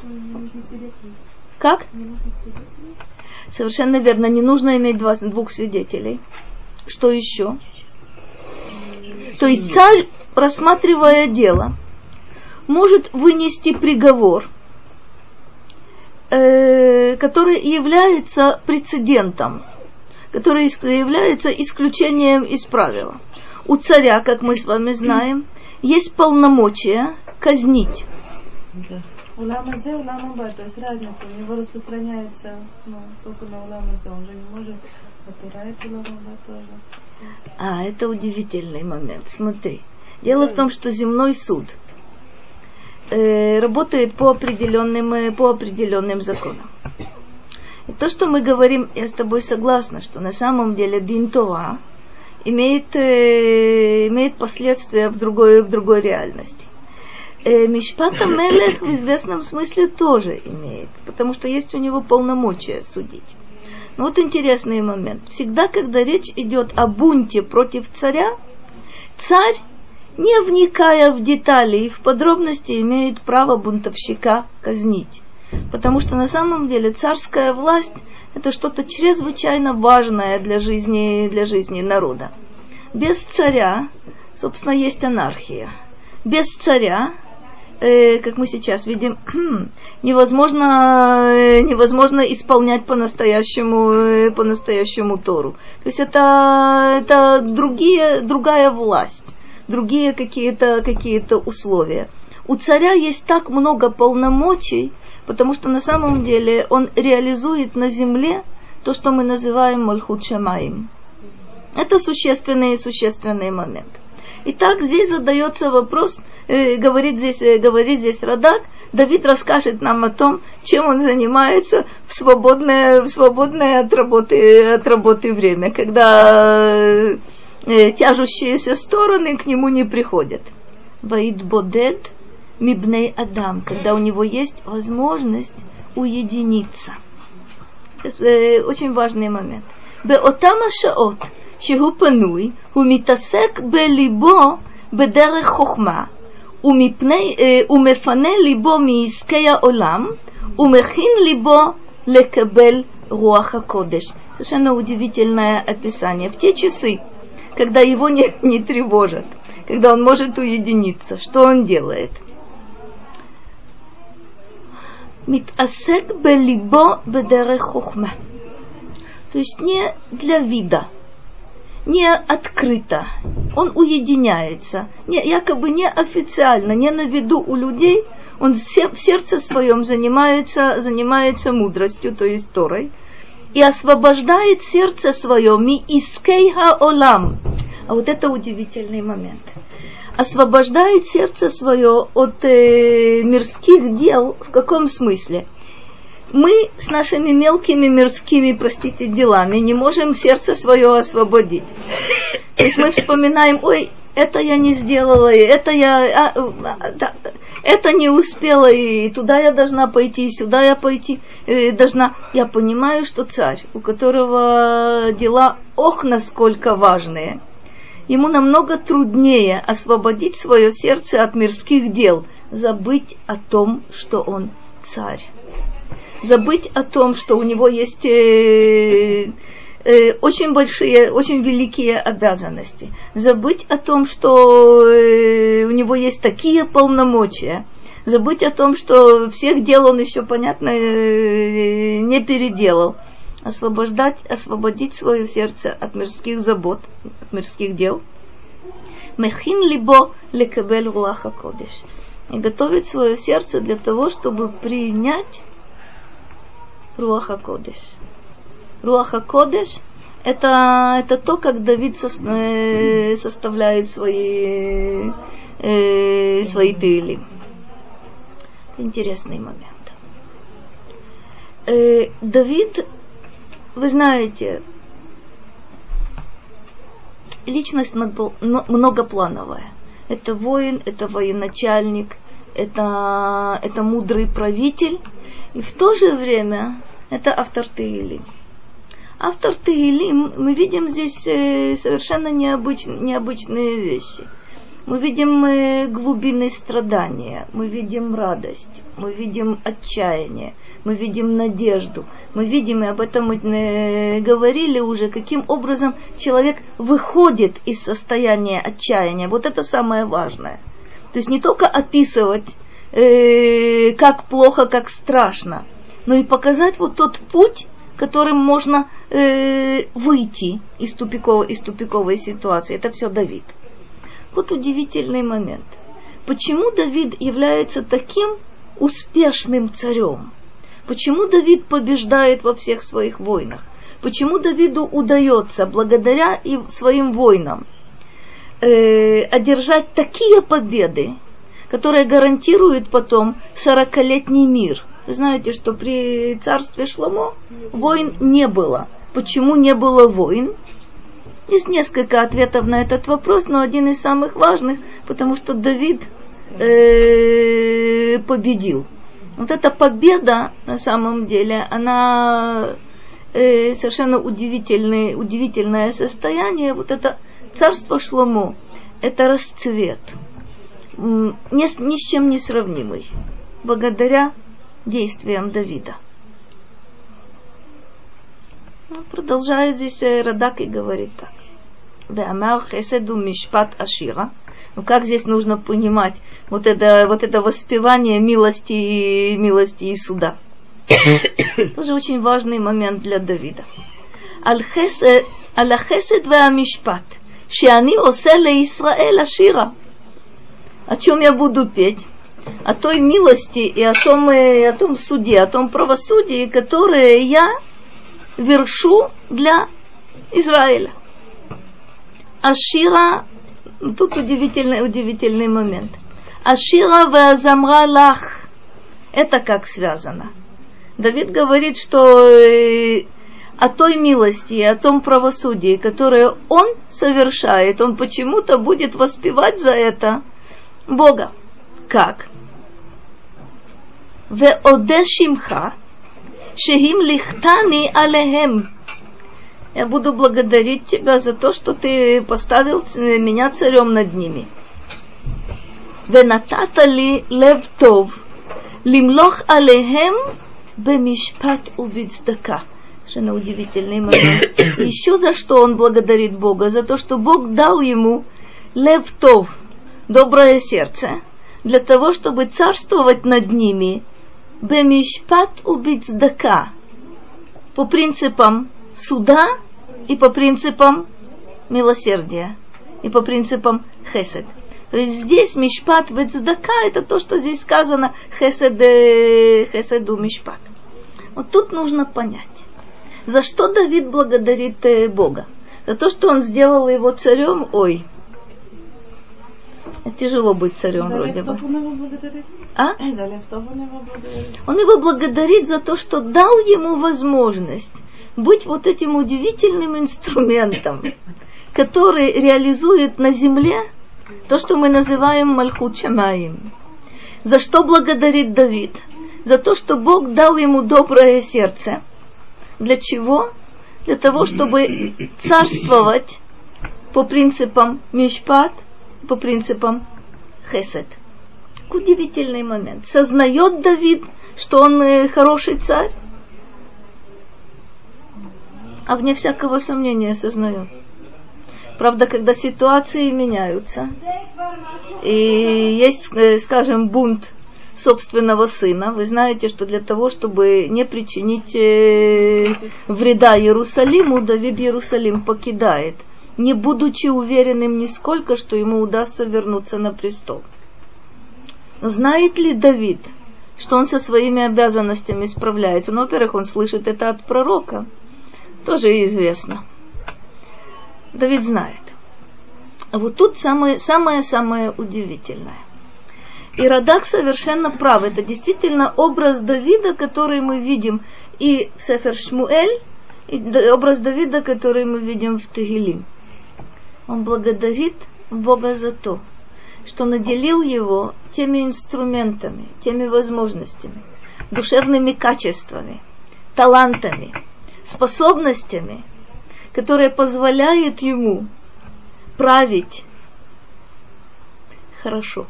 Как? Совершенно верно, не нужно иметь два, двух свидетелей. Что еще? То есть царь, рассматривая дело, может вынести приговор, э, который является прецедентом, который является исключением из правила. У царя, как мы с вами знаем, есть полномочия казнить. Улам Азе, Улам Аба, то есть разница, у него распространяется ну, только на Улам Азе, он же не может, отурается Улам Аба тоже. А, это удивительный момент. Смотри. Дело в том, что земной суд э, работает по определенным, э, по определенным законам. И то, что мы говорим, я с тобой согласна, что на самом деле Дин имеет, э, имеет последствия в другой, в другой реальности. Э, Мишпата Мелех в известном смысле тоже имеет, потому что есть у него полномочия судить. Вот интересный момент. Всегда, когда речь идет о бунте против царя, царь, не вникая в детали и в подробности, имеет право бунтовщика казнить. Потому что на самом деле царская власть это что-то чрезвычайно важное для жизни, для жизни народа. Без царя, собственно, есть анархия. Без царя э, как мы сейчас видим, невозможно, э, невозможно исполнять по-настоящему, э, по-настоящему Тору. То есть это, это другие, другая власть, другие какие-то какие условия. У царя есть так много полномочий, потому что на самом деле он реализует на земле то, что мы называем Мальхут Шамаим. Это существенный, существенный момент. Итак, здесь задается вопрос, э, говорит, здесь, э, говорит здесь Радак, Давид расскажет нам о том, чем он занимается в свободное, в свободное от, работы, от работы время, когда э, тяжущиеся стороны к нему не приходят. Ваид Бодед Мибней Адам, когда у него есть возможность уединиться. Это э, очень важный момент. Беотама шаот, שהוא פנוי, הוא מתעסק בליבו בדרך חוכמה, ומפני, ומפנה ליבו מעסקי העולם, ומכין ליבו לקבל רוח הקודש. Совершенно удивительное описание. В те часы, когда его не, не тревожат, когда он может уединиться, что он делает? Митасек белибо бедере хухма. То есть не для вида – не открыто, он уединяется, не, якобы не официально, не на виду у людей, он в сердце своем занимается, занимается мудростью, то есть Торой, и освобождает сердце свое ми искейха олам. А вот это удивительный момент. Освобождает сердце свое от э, мирских дел в каком смысле? Мы с нашими мелкими мирскими, простите, делами не можем сердце свое освободить. То есть мы вспоминаем, ой, это я не сделала, и это я, а, а, да, это не успела, и туда я должна пойти, и сюда я пойти и должна. Я понимаю, что царь, у которого дела ох, насколько важные, ему намного труднее освободить свое сердце от мирских дел, забыть о том, что он царь забыть о том, что у него есть э, э, очень большие, очень великие обязанности, забыть о том, что э, у него есть такие полномочия, забыть о том, что всех дел он еще, понятно, э, не переделал, освобождать, освободить свое сердце от мирских забот, от мирских дел. Мехин либо лекабель руаха кодеш. И готовить свое сердце для того, чтобы принять Руаха Кодеш. Руаха Кодеш это, это то, как Давид со, э, составляет свои, э, свои тыли. Интересный момент. Э, Давид, вы знаете, личность многоплановая. Это воин, это военачальник, это, это мудрый правитель, и в то же время это автор Таилим. Автор Таилим, мы видим здесь э, совершенно необычные, необычные вещи. Мы видим э, глубины страдания, мы видим радость, мы видим отчаяние, мы видим надежду, мы видим, и об этом мы э, говорили уже, каким образом человек выходит из состояния отчаяния. Вот это самое важное. То есть не только описывать, как плохо, как страшно, но и показать вот тот путь, которым можно э, выйти из тупиковой, из тупиковой ситуации. Это все Давид. Вот удивительный момент. Почему Давид является таким успешным царем? Почему Давид побеждает во всех своих войнах? Почему Давиду удается, благодаря своим войнам, э, одержать такие победы, которые гарантируют потом сорокалетний мир – вы знаете, что при царстве Шломо войн не было. Почему не было войн? Есть несколько ответов на этот вопрос, но один из самых важных, потому что Давид э, победил. Вот эта победа, на самом деле, она э, совершенно удивительный, удивительное состояние. Вот это царство Шломо, это расцвет, ни, ни с чем не сравнимый, благодаря действиям Давида. Ну, продолжает здесь э, Радак и говорит так. Веамар хеседу мишпат ашира. Ну как здесь нужно понимать вот это, вот это воспевание милости, милости и суда? Тоже очень важный момент для Давида. Аль-хесед веамишпат. שאני עושה לישראל השירה. О чем я буду петь? о той милости и о том, и о том суде, о том правосудии, которое я вершу для Израиля. Ашира, тут удивительный, удивительный момент. Ашира вазамра лах. Это как связано. Давид говорит, что э, о той милости и о том правосудии, которое он совершает, он почему-то будет воспевать за это Бога. Как? Веодешимха шехим лихтани алехем. Я буду благодарить тебя за то, что ты поставил меня царем над ними. Венатата ли левтов лимлох алехем бемишпат убицдака. Совершенно удивительный момент. Еще за что он благодарит Бога? За то, что Бог дал ему левтов, доброе сердце, для того, чтобы царствовать над ними бемишпат убицдака по принципам суда и по принципам милосердия и по принципам хесед. То есть здесь мишпат вецдака это то, что здесь сказано хесед, э, хеседу мишпат. Вот тут нужно понять, за что Давид благодарит э, Бога. За то, что он сделал его царем, ой, тяжело быть царем За вроде бы. Лев он его благодарит? А? За Лев он его благодарит? Он его благодарит за то, что дал ему возможность быть вот этим удивительным инструментом, который реализует на земле то, что мы называем Мальхут Шамаим. За что благодарит Давид? За то, что Бог дал ему доброе сердце. Для чего? Для того, чтобы царствовать по принципам Мишпат, по принципам Хесед. Удивительный момент. Сознает Давид, что он э, хороший царь, а вне всякого сомнения сознает. Правда, когда ситуации меняются, и есть, э, скажем, бунт собственного сына, вы знаете, что для того, чтобы не причинить э, вреда Иерусалиму, Давид Иерусалим покидает, не будучи уверенным нисколько, что ему удастся вернуться на престол. Но знает ли Давид, что он со своими обязанностями справляется? Ну, во-первых, он слышит это от пророка, тоже известно. Давид знает. А вот тут самое-самое удивительное. И Радак совершенно прав. Это действительно образ Давида, который мы видим и в Сефер Шмуэль, и образ Давида, который мы видим в Тегилим. Он благодарит Бога за то, что наделил его теми инструментами, теми возможностями, душевными качествами, талантами, способностями, которые позволяют ему править хорошо.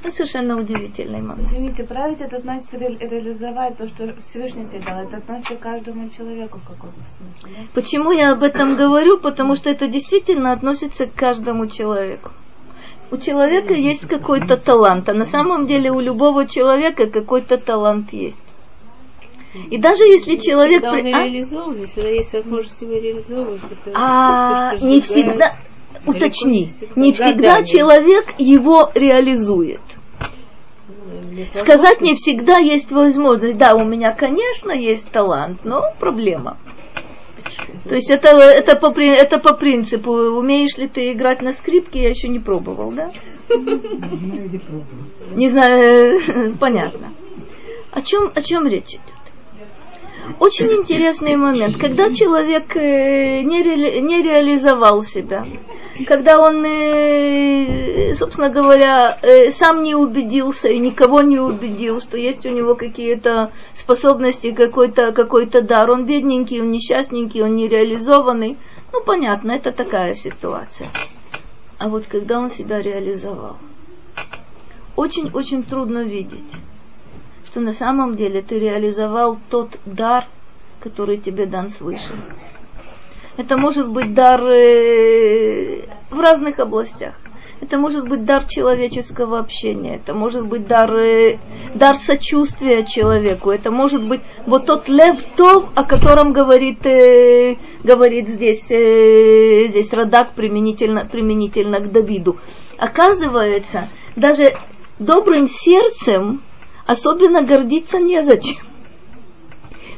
Это совершенно удивительный момент. Извините, править это значит ре- реализовать то, что Всевышний тебе дал. Это относится к каждому человеку в каком-то смысле. Да? Почему я об этом говорю? Потому что это действительно относится к каждому человеку. У человека есть какой-то талант, а на самом деле у любого человека какой-то талант есть. И даже если человек... Всегда он при- а? реализован, всегда есть возможность его реализовывать. А, не всегда, уточни, не всегда. человек его реализует. Сказать не всегда есть возможность. Да, у меня, конечно, есть талант, но проблема. То есть это, это, по, это по принципу, умеешь ли ты играть на скрипке, я еще не пробовал, да? Не знаю, понятно. О чем, о чем речь идет? Очень интересный момент. Когда человек э, не, реали- не реализовал себя, когда он, э, собственно говоря, э, сам не убедился и никого не убедил, что есть у него какие-то способности, какой-то какой дар, он бедненький, он несчастненький, он нереализованный, ну понятно, это такая ситуация. А вот когда он себя реализовал, очень-очень трудно видеть, что на самом деле ты реализовал тот дар, который тебе дан свыше. Это может быть дар э, в разных областях. Это может быть дар человеческого общения, это может быть дар, э, дар сочувствия человеку, это может быть вот тот лев тов, о котором говорит, э, говорит здесь, э, здесь Радак применительно, применительно к Давиду. Оказывается, даже добрым сердцем особенно гордиться незачем.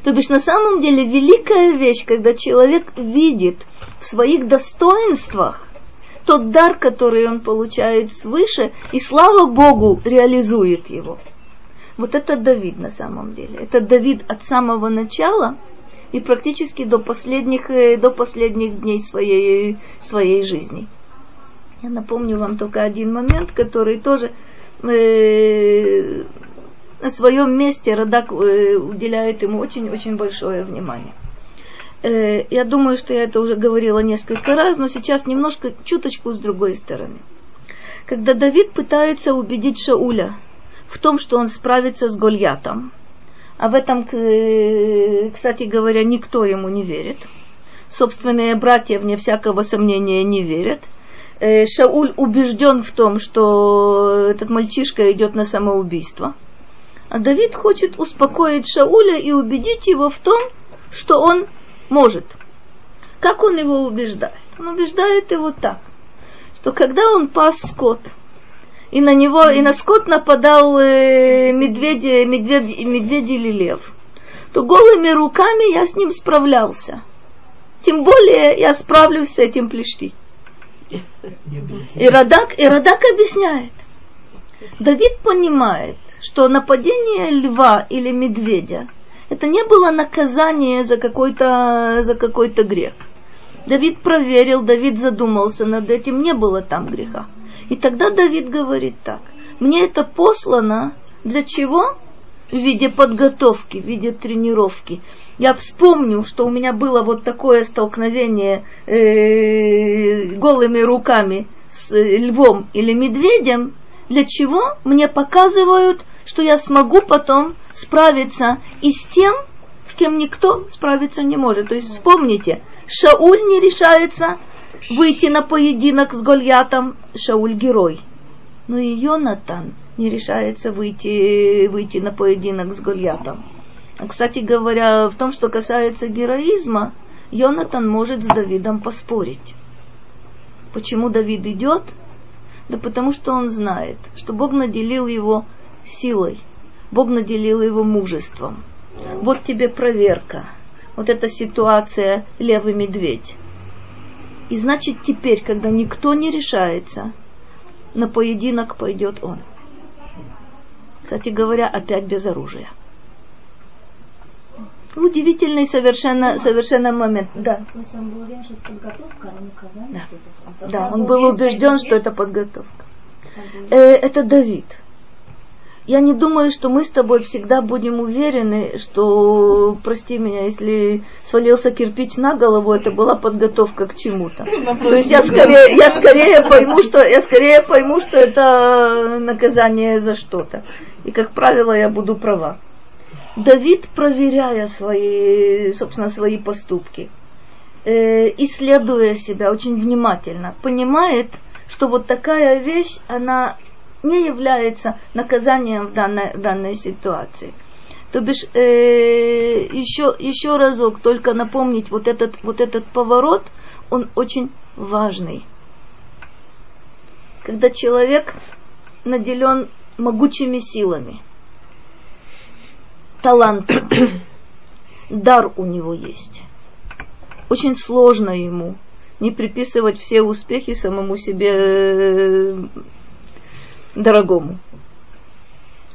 То бишь на самом деле великая вещь, когда человек видит в своих достоинствах тот дар, который он получает свыше, и слава Богу, реализует его. Вот это Давид на самом деле. Это Давид от самого начала и практически до последних, э, до последних дней своей, своей жизни. Я напомню вам только один момент, который тоже э, на своем месте Радак э, уделяет ему очень-очень большое внимание. Э, я думаю, что я это уже говорила несколько раз, но сейчас немножко чуточку с другой стороны. Когда Давид пытается убедить Шауля в том, что он справится с Гольятом, а в этом, э, кстати говоря, никто ему не верит, собственные братья, вне всякого сомнения, не верят, Шауль убежден в том, что этот мальчишка идет на самоубийство – а Давид хочет успокоить Шауля и убедить его в том, что он может. Как он его убеждает? Он убеждает его так, что когда он пас скот, и на него, и на скот нападал э, медведи, медведь, медведь или лев, то голыми руками я с ним справлялся. Тем более я справлюсь с этим плешти. И Радак, и Радак объясняет. Давид понимает, что нападение льва или медведя это не было наказание за какой-то за какой-то грех. Давид проверил, Давид задумался над этим, не было там греха. И тогда Давид говорит так, мне это послано для чего? В виде подготовки, в виде тренировки. Я вспомню, что у меня было вот такое столкновение э, голыми руками с львом или медведем, для чего мне показывают, что я смогу потом справиться и с тем, с кем никто справиться не может. То есть вспомните, Шауль не решается выйти на поединок с Гольятом, Шауль герой. Но и Йонатан не решается выйти, выйти на поединок с Гольятом. А, кстати говоря, в том, что касается героизма, Йонатан может с Давидом поспорить. Почему Давид идет? Да потому что он знает, что Бог наделил его силой, Бог наделил его мужеством. Вот тебе проверка. Вот эта ситуация левый медведь. И значит теперь, когда никто не решается, на поединок пойдет он. Кстати говоря, опять без оружия. Удивительный совершенно, совершенно момент. Да. Да, да он был убежден, что это подготовка. Э, это Давид я не думаю, что мы с тобой всегда будем уверены, что, прости меня, если свалился кирпич на голову, это была подготовка к чему-то. То есть я скорее, я скорее пойму, что я скорее пойму, что это наказание за что-то. И как правило, я буду права. Давид, проверяя свои, собственно, свои поступки, э, исследуя себя очень внимательно, понимает, что вот такая вещь, она не является наказанием в данной, в данной ситуации. То бишь, э, еще, еще разок только напомнить вот этот, вот этот поворот, он очень важный. Когда человек наделен могучими силами, талантом, дар у него есть. Очень сложно ему не приписывать все успехи самому себе э, дорогому.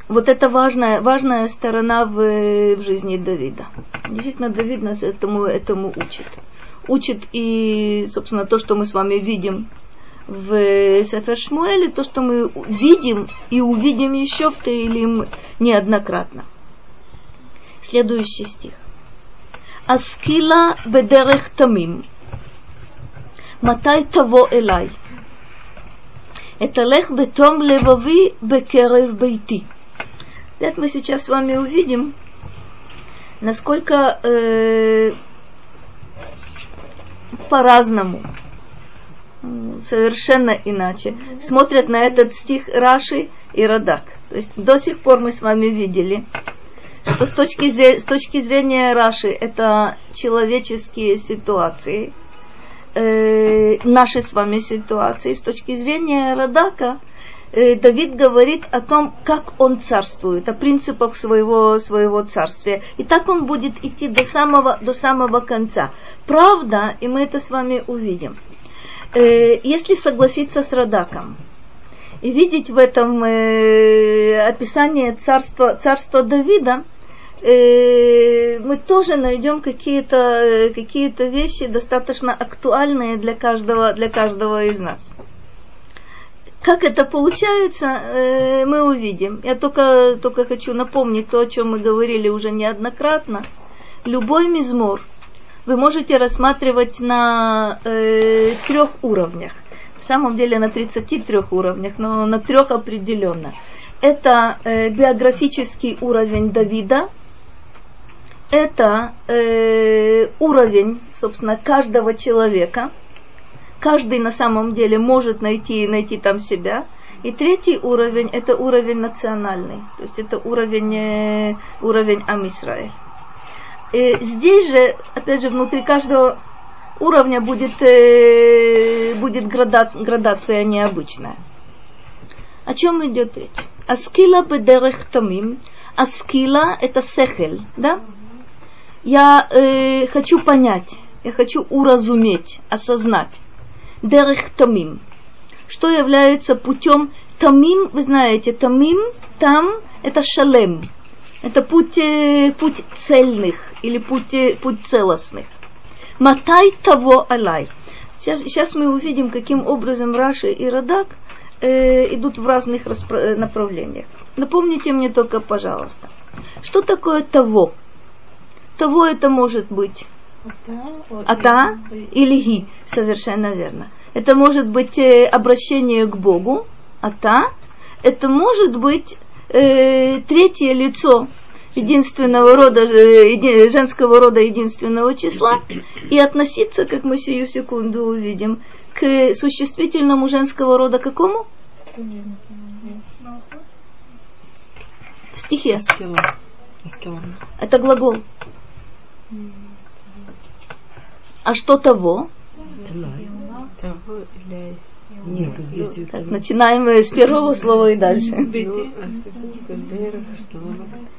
Вот это важная, важная сторона в, в жизни Давида. Действительно, Давид нас этому, этому учит. Учит и, собственно, то, что мы с вами видим в Сефер Шмуэле, то, что мы видим и увидим еще в Таилим неоднократно. Следующий стих. Аскила бедерех тамим. Матай таво элай это лех бетом левови бекерев бейти. Это мы сейчас с вами увидим, насколько э, по-разному, совершенно иначе смотрят на этот стих Раши и Радак. То есть до сих пор мы с вами видели, что с точки, зрения, с точки зрения Раши это человеческие ситуации – э, нашей с вами ситуации, с точки зрения Радака, э, Давид говорит о том, как он царствует, о принципах своего, своего царствия. И так он будет идти до самого, до самого конца. Правда, и мы это с вами увидим. Э, если согласиться с Радаком, и видеть в этом э, описание царства, царства Давида, Э, мы тоже найдем какие-то какие вещи достаточно актуальные для каждого, для каждого из нас. Как это получается, э, мы увидим. Я только, только хочу напомнить то, о чем мы говорили уже неоднократно. Любой мизмор вы можете рассматривать на э, трех уровнях. В самом деле на 33 уровнях, но на трех определенно. Это э, биографический уровень Давида, это э, уровень, собственно, каждого человека. Каждый на самом деле может найти, найти там себя. И третий уровень – это уровень национальный, то есть это уровень, э, уровень Амисраэль. И здесь же, опять же, внутри каждого уровня будет, э, будет градация, градация необычная. О чем идет речь? Аскила бедерех тамим. Аскила – это сехель, да? Я э, хочу понять, я хочу уразуметь, осознать. дерех тамим. Что является путем тамим, вы знаете, тамим, там это шалем. Это путь, э, путь цельных или путь, э, путь целостных. Матай того алай. Сейчас, сейчас мы увидим, каким образом Раши и Радак э, идут в разных распро- э, направлениях. Напомните мне только, пожалуйста, что такое того? Того это может быть ата или ги, совершенно верно. Это может быть э, обращение к Богу, ата. Это может быть э, третье лицо единственного рода, э, женского рода единственного числа и относиться, как мы сию секунду увидим, к существительному женского рода какому? В стихе. Это глагол. А что того? Того Нет, здесь Так, начинаем э, с первого слова и дальше. ну,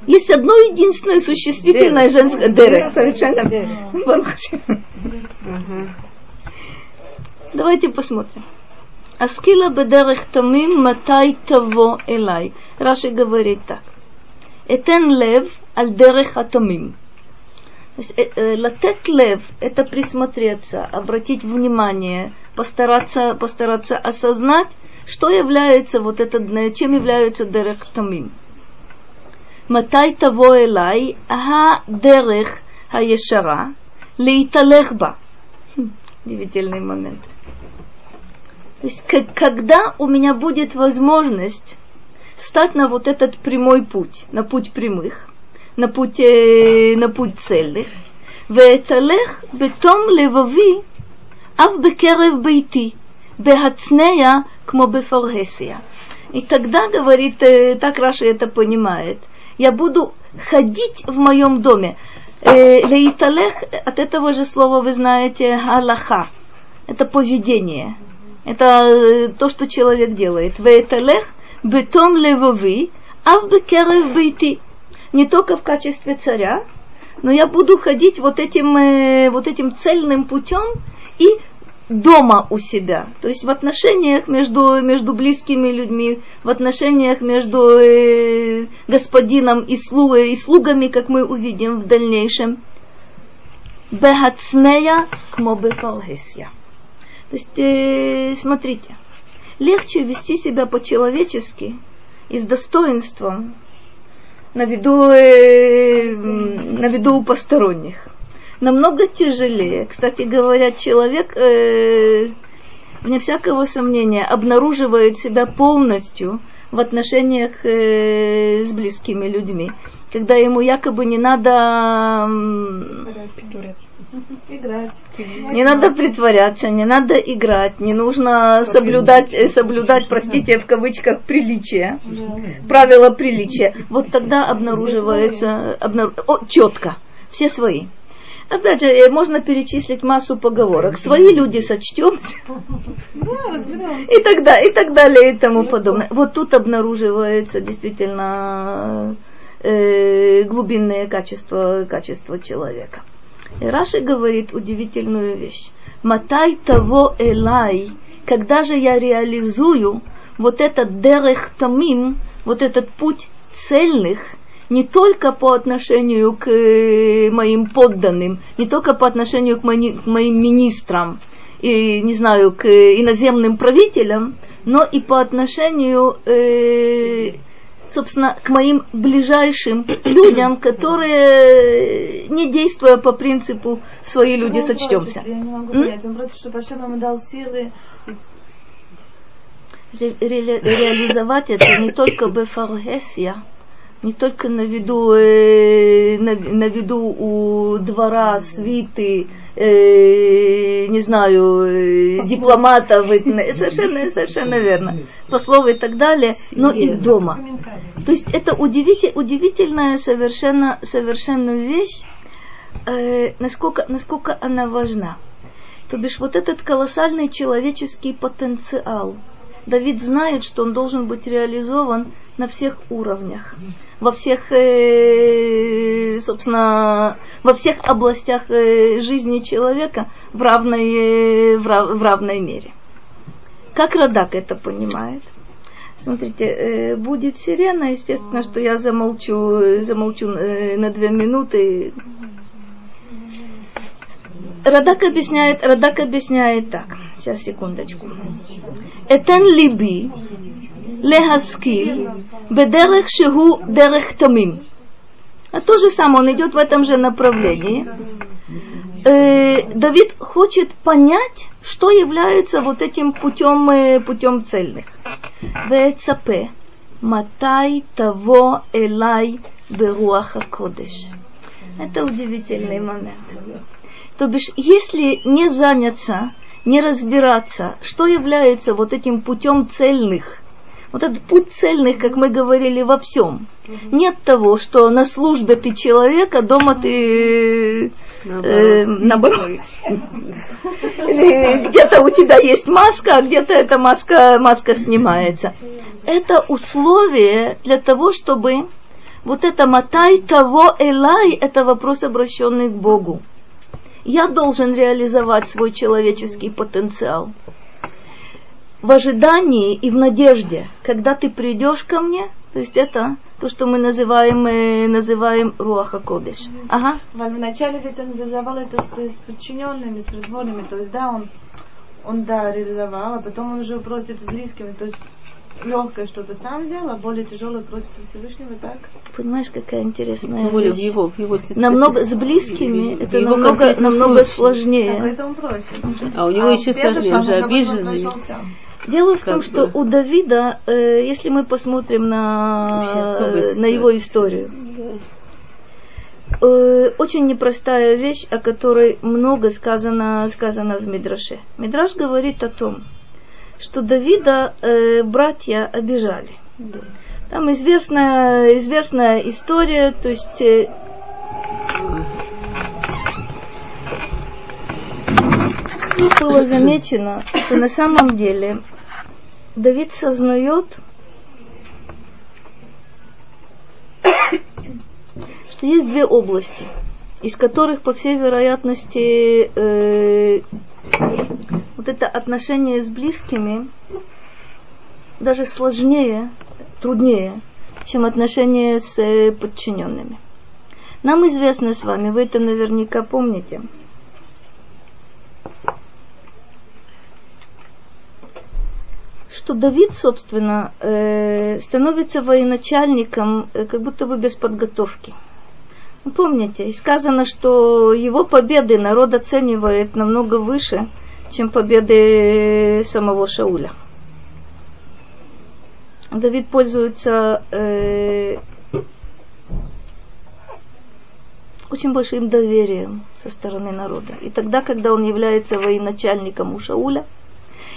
Есть одно единственное существительное женское дерек, совершенно. Давайте посмотрим. Аскила бедерех тамим матай таво элай. Раши говорит так. Этен лев аль дерех атамим. То есть, э, э, латет лев – это присмотреться, обратить внимание, постараться, постараться осознать, что является вот это, чем является дерех тамим. Элай, ага дерех хаешара, лейталех ба. Хм, Удивительный момент. То есть, к- когда у меня будет возможность стать на вот этот прямой путь, на путь прямых, на путь, э, на путь цельных, ואתהלך בתום לבבי אף בקרב ביתי, בהצנע כמו בפרהסיה. И тогда, говорит, э, так Раша это понимает, я буду ходить в моем доме. Э, Леиталех, от этого же слова вы знаете, галаха. Это поведение. Это э, то, что человек делает. Вейталех бетом левови, а в бекерев бейти. Не только в качестве царя, но я буду ходить вот этим, э, вот этим цельным путем и дома у себя. То есть в отношениях между, между близкими людьми, в отношениях между э, господином и, слу, и слугами, как мы увидим в дальнейшем. Бехацнея кмо бефалгесия. То есть, э, смотрите, легче вести себя по-человечески и с достоинством на виду, э, на виду у посторонних. Намного тяжелее. Кстати говоря, человек, э, вне всякого сомнения, обнаруживает себя полностью в отношениях э, с близкими людьми, когда ему якобы не надо м, Играть. не надо притворяться, не надо играть, не нужно соблюдать, э, соблюдать, простите, в кавычках, приличие, правила приличия. Вот тогда обнаруживается, обнару- о, четко, все свои. Опять же, э, можно перечислить массу поговорок. Свои люди сочтемся и далее, и так далее, и тому подобное. Вот тут обнаруживается действительно э, глубинное качество, качество человека. И Раши говорит удивительную вещь. Матай того элай, когда же я реализую вот этот дерех тамим, вот этот путь цельных, не только по отношению к э, моим подданным, не только по отношению к, мои- к моим министрам и, не знаю, к иноземным правителям, но и по отношению, э, собственно, к моим ближайшим людям, которые, не действуя по принципу «свои люди сочтемся». просит? Я не могу понять. Он просит, чтобы Ашем ему дал силы. Ре- ре- реализовать это не только бефаргесия, не только на виду, э, на, на виду у двора, свиты, э, не знаю, э, дипломатов, и- совершенно, совершенно верно, послов и так далее, но и дома. То есть это удивитель, удивительная совершенно, совершенно вещь, э, насколько, насколько она важна. То бишь вот этот колоссальный человеческий потенциал, Давид знает, что он должен быть реализован на всех уровнях, во всех, э, собственно, во всех областях э, жизни человека в равной, э, в, рав, в равной мере. Как Радак это понимает? Смотрите, будет сирена, естественно, что я замолчу, замолчу на две минуты. Радак объясняет, Радак объясняет так. Сейчас, секундочку. Этен либи лехаскил бедерех шигу дерех тамим. А то же самое, он идет в этом же направлении. Э, Давид хочет понять, что является вот этим путем, э, путем цельных. Вецапе, матай того элай беруаха кодеш. Это удивительный момент. То бишь, если не заняться, не разбираться, что является вот этим путем цельных, вот этот путь цельных, как мы говорили, во всем. Нет того, что на службе ты человек, а дома ты э, наоборот. Или где-то у тебя есть маска, а где-то эта маска, маска снимается. Это условие для того, чтобы вот это матай того элай, это вопрос, обращенный к Богу. Я должен реализовать свой человеческий потенциал в ожидании и в надежде, когда ты придешь ко мне, то есть это то, что мы называем, э, называем Руаха Кодеш. Ага. Вначале ведь он реализовал это с, с подчиненными, с придворными, то есть да, он, он да, реализовал, а потом он уже просит с близкими, то есть легкое что-то сам взял, а более тяжелое просит Всевышнего, так? Понимаешь, какая интересная Тем более в вещь. его, в его Намного с близкими в это его намного, намного случае. сложнее. Так это он просит. А у него А еще сложнее, он будто обиженный. Дело в Как том, что бы. у Давида, э, если мы посмотрим на, э, на его историю, э, очень непростая вещь, о которой много сказано, сказано в Мидраше. Мидраш говорит о том, что Давида э, братья обижали. Там известная, известная история, то есть э, было замечено, что на самом деле Давид сознает, что есть две области, из которых, по всей вероятности, э, вот это отношение с близкими даже сложнее, труднее, чем отношения с э, подчиненными. Нам известно с вами, вы это наверняка помните, что Давид, собственно, э, становится военачальником э, как будто бы без подготовки. Помните, сказано, что его победы народ оценивает намного выше, чем победы самого Шауля. Давид пользуется э, очень большим доверием со стороны народа. И тогда, когда он является военачальником у Шауля,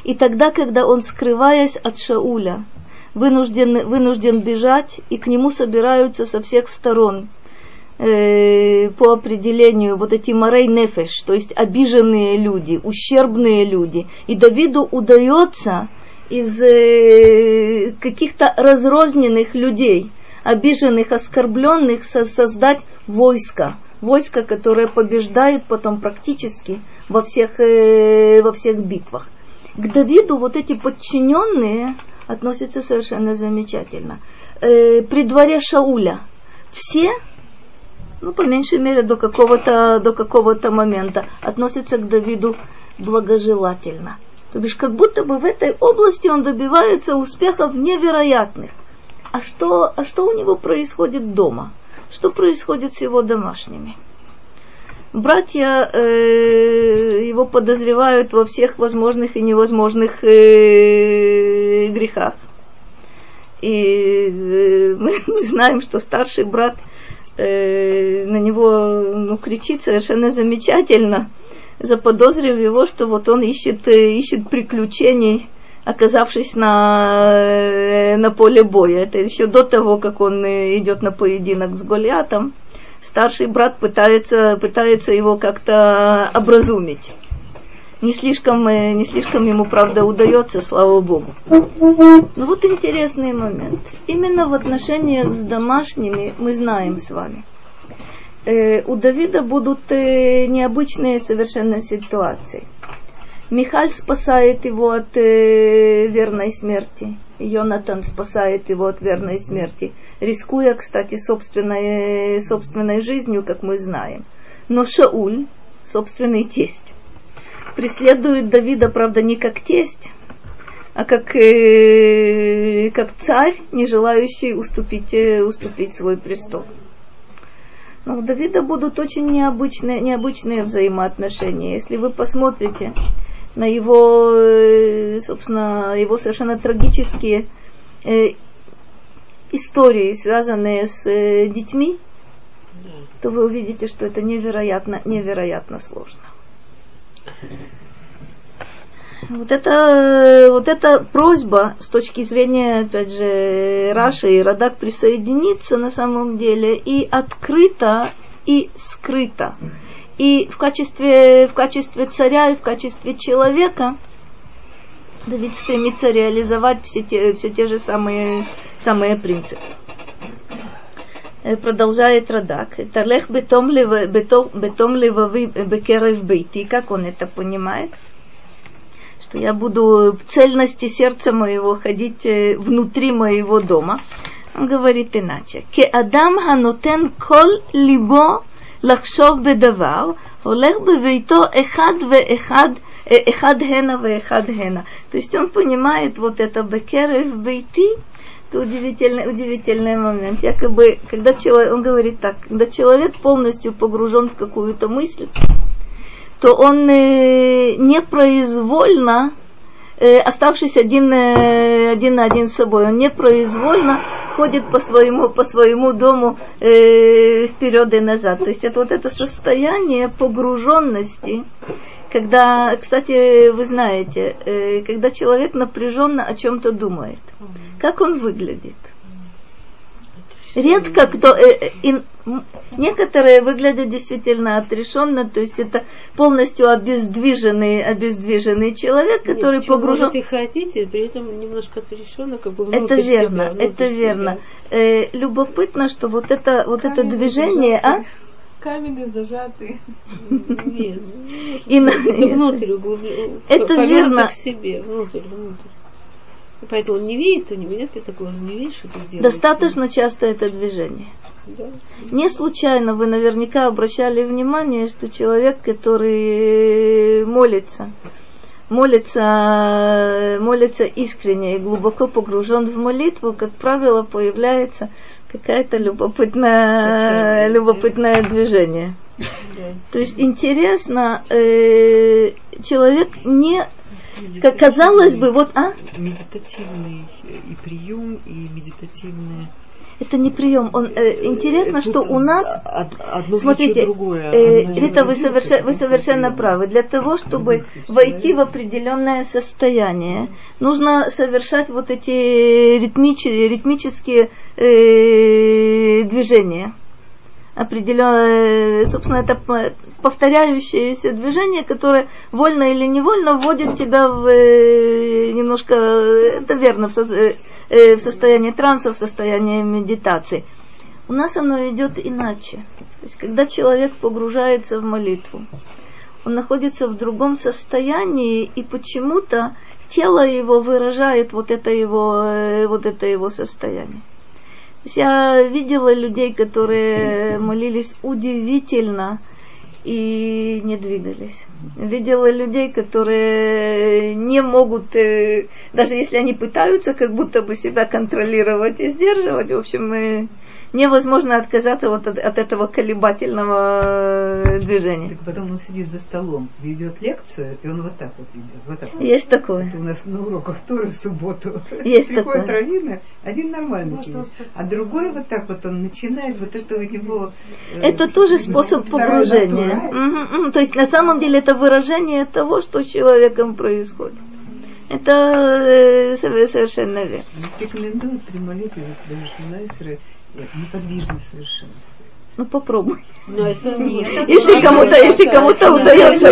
и тогда, когда он, скрываясь от Шауля, вынужден, вынужден бежать, и к нему собираются со всех сторон э, по определению вот эти морей нефеш, то есть обиженные люди, ущербные люди. И Давиду удается из э, каких-то разрозненных людей, обиженных, оскорбленных, со- создать войско. Войско, которое побеждает потом практически во всех, э, во всех битвах. К Давиду вот эти подчиненные относятся совершенно замечательно. При дворе Шауля все, ну, по меньшей мере, до какого-то, до какого-то момента относятся к Давиду благожелательно. То бишь, как будто бы в этой области он добивается успехов невероятных. А что, а что у него происходит дома? Что происходит с его домашними? Братья э, его подозревают во всех возможных и невозможных э, грехах. И э, мы знаем, что старший брат э, на него ну, кричит совершенно замечательно, заподозрив его, что вот он ищет, э, ищет приключений, оказавшись на, э, на поле боя. Это еще до того, как он э, идет на поединок с Голиатом старший брат пытается, пытается его как-то образумить. Не слишком, э, не слишком ему, правда, удается, слава Богу. Ну вот интересный момент. Именно в отношениях с домашними мы знаем с вами. Э, у Давида будут э, необычные совершенно ситуации. Михаль спасает его от э, верной смерти. Йонатан спасает его от верной смерти, рискуя, кстати, собственной, собственной жизнью, как мы знаем. Но Шауль, собственный тесть, преследует Давида, правда, не как тесть, а как, э, как царь, не желающий уступить, э, уступить свой престол. Но у Давида будут очень необычные, необычные взаимоотношения. Если вы посмотрите на его, э, собственно, его совершенно трагические э, истории, связанные с э, детьми, то вы увидите, что это невероятно, невероятно сложно. Вот это, вот эта просьба с точки зрения, опять же, Раши и Радак присоединиться на самом деле и открыто, и скрыто. И в качестве, в качестве царя и в качестве человека Давид стремится реализовать все те, все те же самые, самые принципы. Э, продолжает Радак, Талех бетом левави э, бекерев бейти, как он это понимает? Что я буду в цельности сердца моего ходить э, внутри моего дома. Он говорит иначе. Ке адам ханотен кол либо лахшов бедавар, олег бевейто эхад ве эхад эхад хена ве эхад хена. То есть он понимает вот это бекерев бейти, это удивительный, удивительный момент. Якобы, когда человек, он говорит так, когда человек полностью погружен в какую-то мысль, то он э, непроизвольно, э, оставшись один, э, один на один с собой, он непроизвольно ходит по своему, по своему дому э, вперед и назад. То есть это вот это состояние погруженности, когда, кстати, вы знаете, э, когда человек напряженно о чем-то думает, как он выглядит. Редко кто, э, э, некоторые выглядят действительно отрешенно, то есть это полностью обездвиженный, обездвиженный человек, Нет, который погружен. Может и хотите, при этом немножко отрешенно, как бы Это верно, себя, это верно. Э, любопытно, что вот это, вот это движение, а? Каменный зажатый. Нет, и на... внутрь, это верно. к себе, внутрь, внутрь. Поэтому он не видит, у него нет такого, он не видит, что это делается. Достаточно часто это движение. Да. Не случайно вы наверняка обращали внимание, что человек, который молится, молится, молится искренне и глубоко погружен в молитву, как правило, появляется какая-то любопытное, любопытное движение. То есть интересно, э, человек не как казалось бы, вот, а? Медитативный и прием, и медитативное это не прием. Он, э, интересно, Тут что у нас... Одно смотрите, другое. Э, Рита, вы, совершенно, вы совершенно правы. Для того, чтобы войти в определенное состояние, нужно совершать вот эти ритмич, ритмические э, движения определенное, собственно, это повторяющееся движение, которое вольно или невольно вводит тебя в э, немножко, это верно, в, со, э, состояние транса, в состояние медитации. У нас оно идет иначе. То есть, когда человек погружается в молитву, он находится в другом состоянии, и почему-то тело его выражает вот это его, э, вот это его состояние. Я видела людей, которые молились удивительно и не двигались. Видела людей, которые не могут, э, даже если они пытаются как будто бы себя контролировать и сдерживать, в общем, невозможно отказаться вот от, от этого колебательного э, движения. Так потом он сидит за столом, ведет лекцию, и он вот так вот идет. Вот так Есть вот. такое. Это у нас на уроках Торы в субботу. Есть Приходит такое. раввин, один нормальный ну, сидит, а другой вот так вот он начинает вот это у него... Э, это тоже способ погружения. Угу, угу. То есть на самом деле это выражение того, что с человеком происходит. Это э, совершенно верно. Рекомендуют при молитве, даже неподвижно совершенно. Ну попробуй. Но если нет. Если кому-то, если кому-то удается.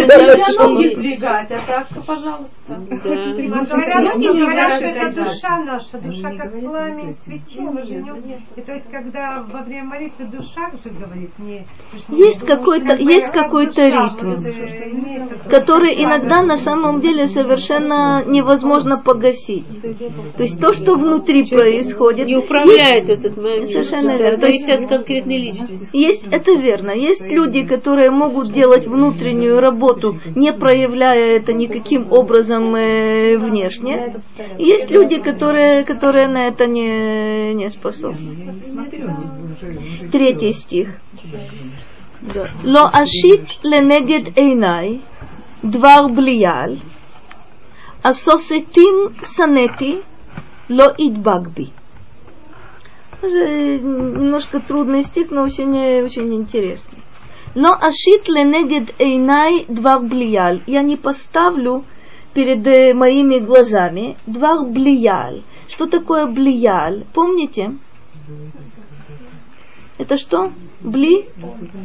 ноги двигать, а так, пожалуйста. Да. Говорят, что, говорят, что это душа наша, душа как пламя свечи в огню. И то есть, когда во время молитвы душа уже говорит, не... Есть какой-то, есть какой-то ритм, который иногда на самом деле совершенно невозможно погасить. То есть то, что внутри происходит, Не управляет этот момент. Совершенно Да, верно. То есть- от конкретной личности. Есть, это верно. Есть люди, которые могут делать внутреннюю работу, не проявляя это никаким образом э, внешне. Есть люди, которые, которые на это не, не способны. Третий стих. Ло ашит ленегед эйнай, двар блиял, асосетим санети, ло идбагби. Немножко трудный стих, но очень, очень интересный. Но ашит ленегед эйнай двар блияль. Я не поставлю перед э, моими глазами двар блияль. Что такое блияль? Помните? Это что? Бли?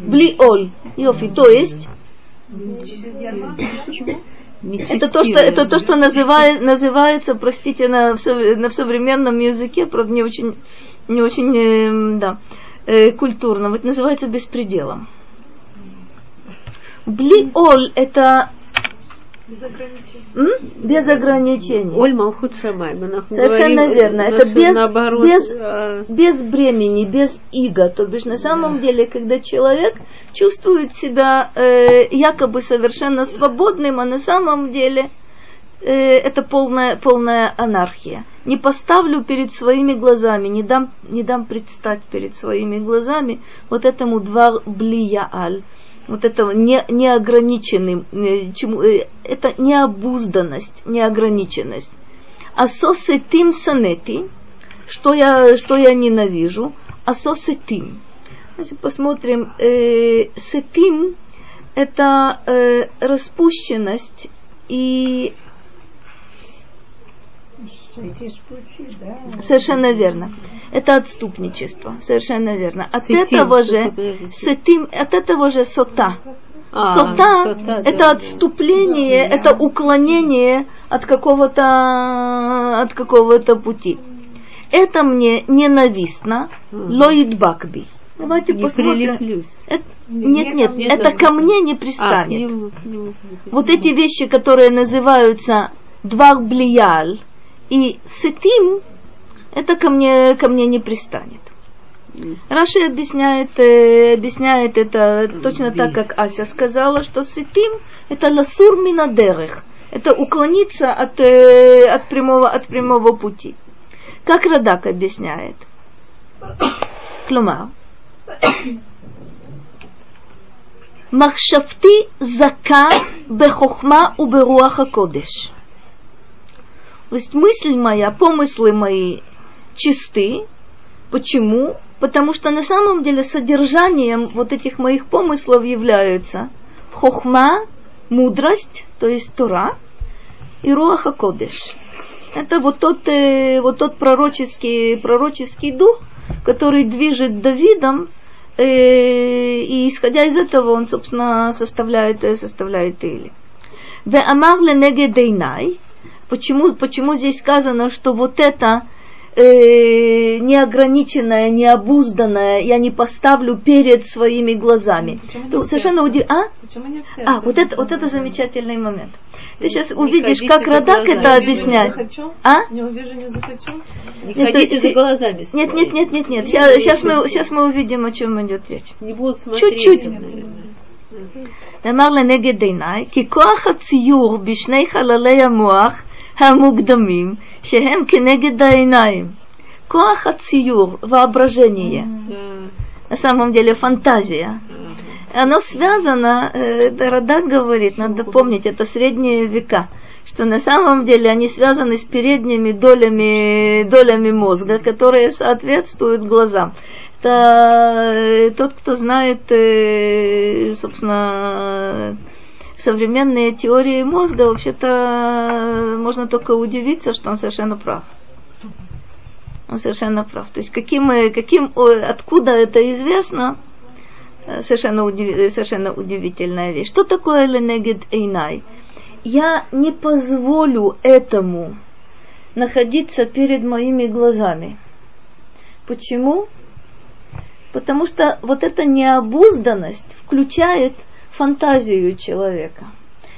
Блиоль. Йофи. То есть, это то, что, это то, что называет, называется, простите, на, на современном языке, правда, не очень, не очень э, да, э, культурно, вот называется беспределом. Блиоль это М? без ограничений. Оль Малхут Шамай. Совершенно говорим, верно. Это без- наоборот, без- а, без бремени, без иго. То бишь на самом деле, когда человек чувствует себя э, якобы совершенно свободным, а на самом деле это полная, полная анархия. Не поставлю перед своими глазами, не дам, не дам предстать перед своими глазами вот этому два блияаль, вот этого не, неограниченным, э, чему, э, это необузданность, неограниченность. А сосетим санети, что я, что я ненавижу, а сосетим. Значит, посмотрим, э, сетим это э, распущенность и Сойти с пути, да. совершенно верно. Это отступничество, совершенно верно. От Сетим, этого же сетим, от этого же сота. а, сота сота, это да. отступление, это уклонение от какого-то от какого-то пути. Это мне ненавистно, лоид бакби. Давайте Не посмотрим. прилеплюсь. Это- нет, нет, мне это ко мне не А, к пристанет. нему, к нему. Вот эти вещи, которые называются двар блияль и сетим это ко мне, ко мне не пристанет. Раши объясняет, э, объясняет это точно так, как Ася сказала, что сетим это ласур минадерех, это уклониться от, э, от, прямого, от прямого пути. Как Радак объясняет? Клюма. Махшафти зака бехохма уберуаха кодеш. То есть мысль моя, помыслы мои чисты. Почему? Потому что на самом деле содержанием вот этих моих помыслов являются хохма, мудрость, то есть Тора, и Руаха Кодеш. Это вот тот, э, вот тот пророческий, пророческий дух, который движет Давидом, э, и исходя из этого он, собственно, составляет, э, составляет Или. Почему, почему здесь сказано, что вот это э, неограниченное, необузданное я не поставлю перед своими глазами. Почему не То в совершенно сердце? удив... А? Почему не в сердце? А, вот это, вот это замечательный момент. Ты сейчас увидишь, ходите как за Радак глазами. это Не увижу, не объясняет. захочу. А? Не увижу, не захочу. Не Нет, ходите то за есть- глазами. Нет, своими. нет, нет, нет, нет. Сейчас, сейчас, мы, сейчас мы увидим, о чем идет речь. Не будут смотреть. Чуть-чуть. наверное. אמר לנגד עיניי, כי כוח הציור בשני חללי המוח המוקדמים, שהם כנגד העיניים. כוח הציור, воображение, Да. на самом деле фантазия, оно связано, э, Радак говорит, надо помнить, это средние века, что на самом деле они связаны с передними долями, долями мозга, которые соответствуют глазам. Это э, тот, кто знает, э, собственно, современные теории мозга, вообще-то можно только удивиться, что он совершенно прав. Он совершенно прав. То есть каким, каким, откуда это известно, Э, Совершенно, удив- совершенно удивительная вещь. Что такое ленегед эйнай? Я не позволю этому находиться перед моими глазами. Почему? Потому что вот эта необузданность включает фантазию человека.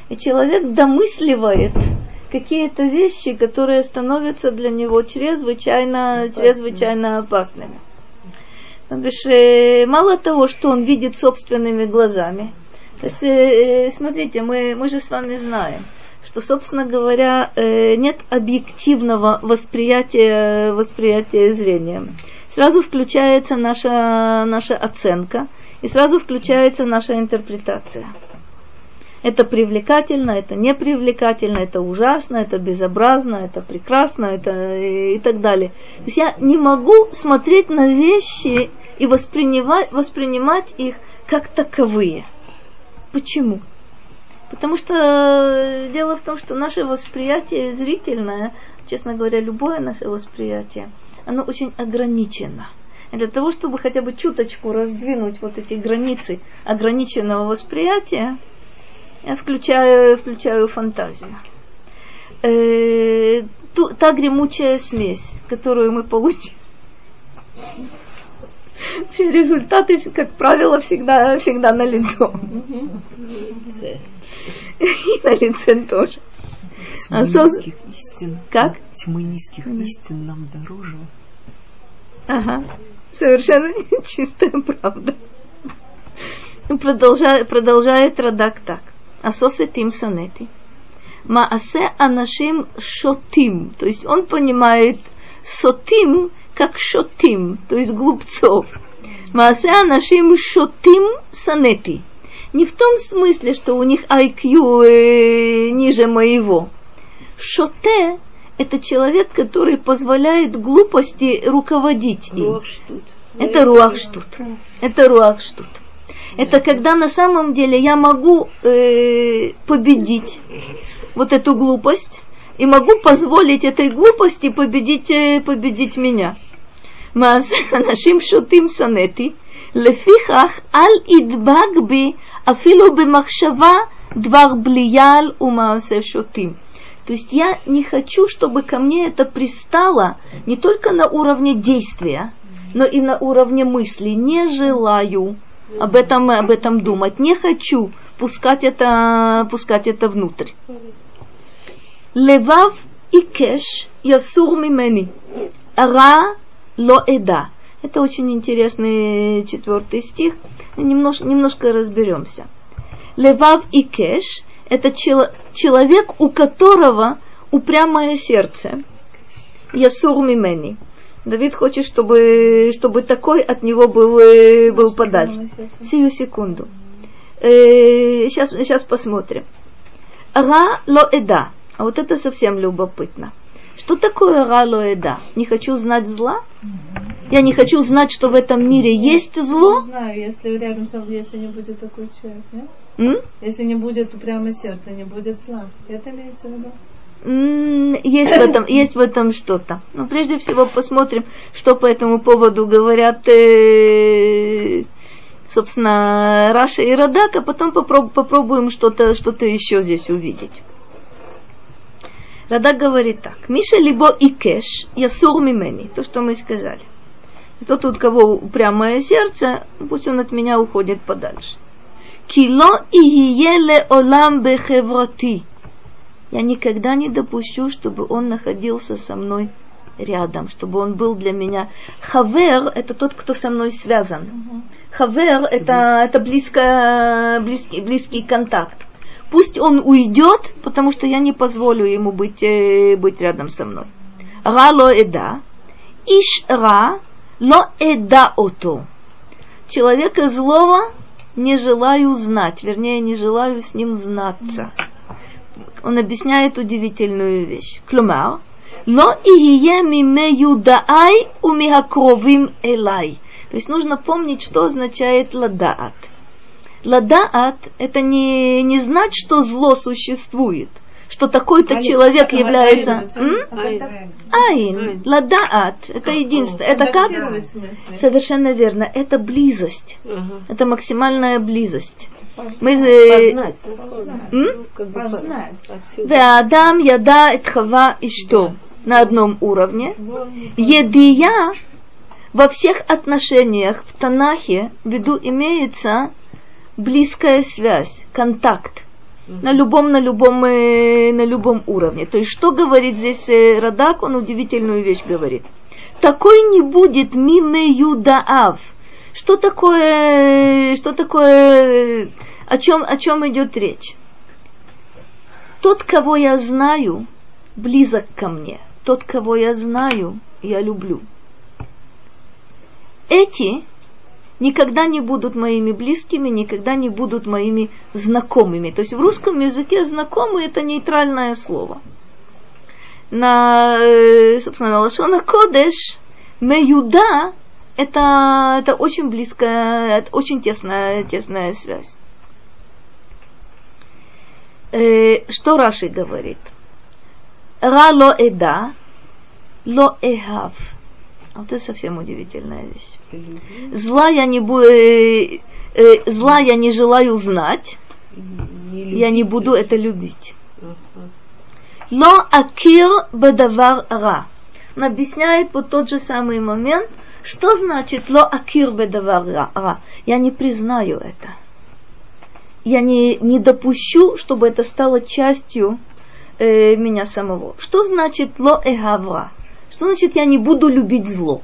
И человек домысливает какие-то вещи, которые становятся для него чрезвычайно, чрезвычайно опасными. Потому что э, мало того, что он видит собственными глазами. То есть, э, смотрите, мы, мы же с вами знаем, что, собственно говоря, э, нет объективного восприятия, восприятия зрением. Сразу включается наша, наша оценка и сразу включается наша интерпретация. Это привлекательно, это непривлекательно, это ужасно, это безобразно, это прекрасно, это и, и так далее. То есть я не могу смотреть на вещи и воспринимать, воспринимать их как таковые. Почему? Потому что э, дело в том, что наше восприятие зрительное, честно говоря, любое наше восприятие, оно очень ограничено. Для того, чтобы хотя бы чуточку раздвинуть вот эти границы ограниченного восприятия, я включаю, включаю фантазию. Э, ту, та гремучая смесь, которую мы получим, результаты, как правило, всегда, всегда на лицо. И на лице тоже. Тьмы А низких истин. Как? Тьмы низких истин нам дороже. Ага. Совершенно чистая правда. Продолжает, продолжает Радак так. Асосе тим санети. Маасе анашим шотим. То есть он понимает сотим как шотим, то есть глупцов. Маасе анашим шотим санети. Не в том смысле, что у них IQ э, ниже моего. Шоте – это человек, который позволяет глупости руководить им. Это руахштут. Это руахштут. Это когда на самом деле я могу э, победить вот эту глупость и могу позволить этой глупости победить, э, победить меня. нашим шутим санети, лефихах аль идбагби афилу бемахшава двар блиял умаасе шутим. То есть я не хочу, чтобы ко мне это пристало не только на уровне действия, но и на уровне мысли. Не желаю об этом, об этом думать. Не хочу пускать это, пускать это внутрь. Левав и кеш ясур мимени. Ра ло эда. Это очень интересный четвертый стих. Немнож, немножко разберемся. Левав и кеш – это чел, человек, у которого упрямое сердце. Ясур мимени. Давид хочет, чтобы, чтобы такой от него был, э, был подальше. Сию секунду. Э, сейчас, сейчас посмотрим. Ра ло эда. А вот это совсем любопытно. Что такое ра ло эда? Не хочу знать зла? Я не хочу знать, что в этом мире есть Не зло? знаю, если рядом со мной, если не будет такой человек, нет? М? Если не будет упрямое сердце, не будет зла. Это имеется в виду? Есть в этом, есть в этом что-то. Но прежде всего посмотрим, что по этому поводу говорят, э, собственно, Раша и Радак, а потом попроб- попробуем что-то что еще здесь увидеть. Радак говорит так. Миша либо и кеш, ясур мимени. То, что мы сказали. Тот, у кого упрямое сердце, пусть он от меня уходит подальше. Кило и еле олам бехеврати. Я никогда не допущу, чтобы он находился со мной рядом, чтобы он был для меня. Хавер – это тот, кто со мной связан. Хавер – это, это близко, близкий, близкий контакт. Пусть он уйдет, потому что я не позволю ему быть, э, быть рядом со мной. Ра ло эда. Иш ра ло эда ото. Человека злого не желаю знать, вернее, не желаю с ним знаться. Он объясняет удивительную вещь. Клумар, но и миме дай у михакровим элай. То есть нужно помнить, что означает ладаат. Ладаат – это не, не знать, что зло существует, что такой-то человек является... Айн. Ладаат, это единственное. Это как? Совершенно верно. Это близость. Это максимальная близость. Мы, Познать. м? Как бы Познать. отсюда. Веадам яда эт хава и что? На одном уровне. Едия во всех отношениях в Танахе в виду имеется близкая связь, контакт. На любом, на любом, э, на любом уровне. То есть, что говорит здесь э, Радак, он удивительную вещь говорит. Такой не будет миме юдаав. Что такое, что такое, о чем, о чем идет речь? Тот, кого я знаю, близок ко мне. Тот, кого я знаю, я люблю. Эти никогда не будут моими близкими, никогда не будут моими знакомыми. То есть в русском языке знакомый это нейтральное слово. На, э, собственно, на Лашона Кодеш, Меюда, это, это очень близкая, это очень тесная, тесная связь. Э, что Раши говорит? Ра ло эда, ло эхав. Вот это совсем удивительная вещь. Зла я не буду, э, э, зла я не желаю знать, Не я не буду это любить. Ло акир бедавар ра. Он объясняет вот тот же самый момент, что значит ло акир бедавар ра. Я не признаю это. Я не, не допущу, чтобы это стало частью э, меня самого. Что значит ло эгавра? Что значит я не буду любить зло?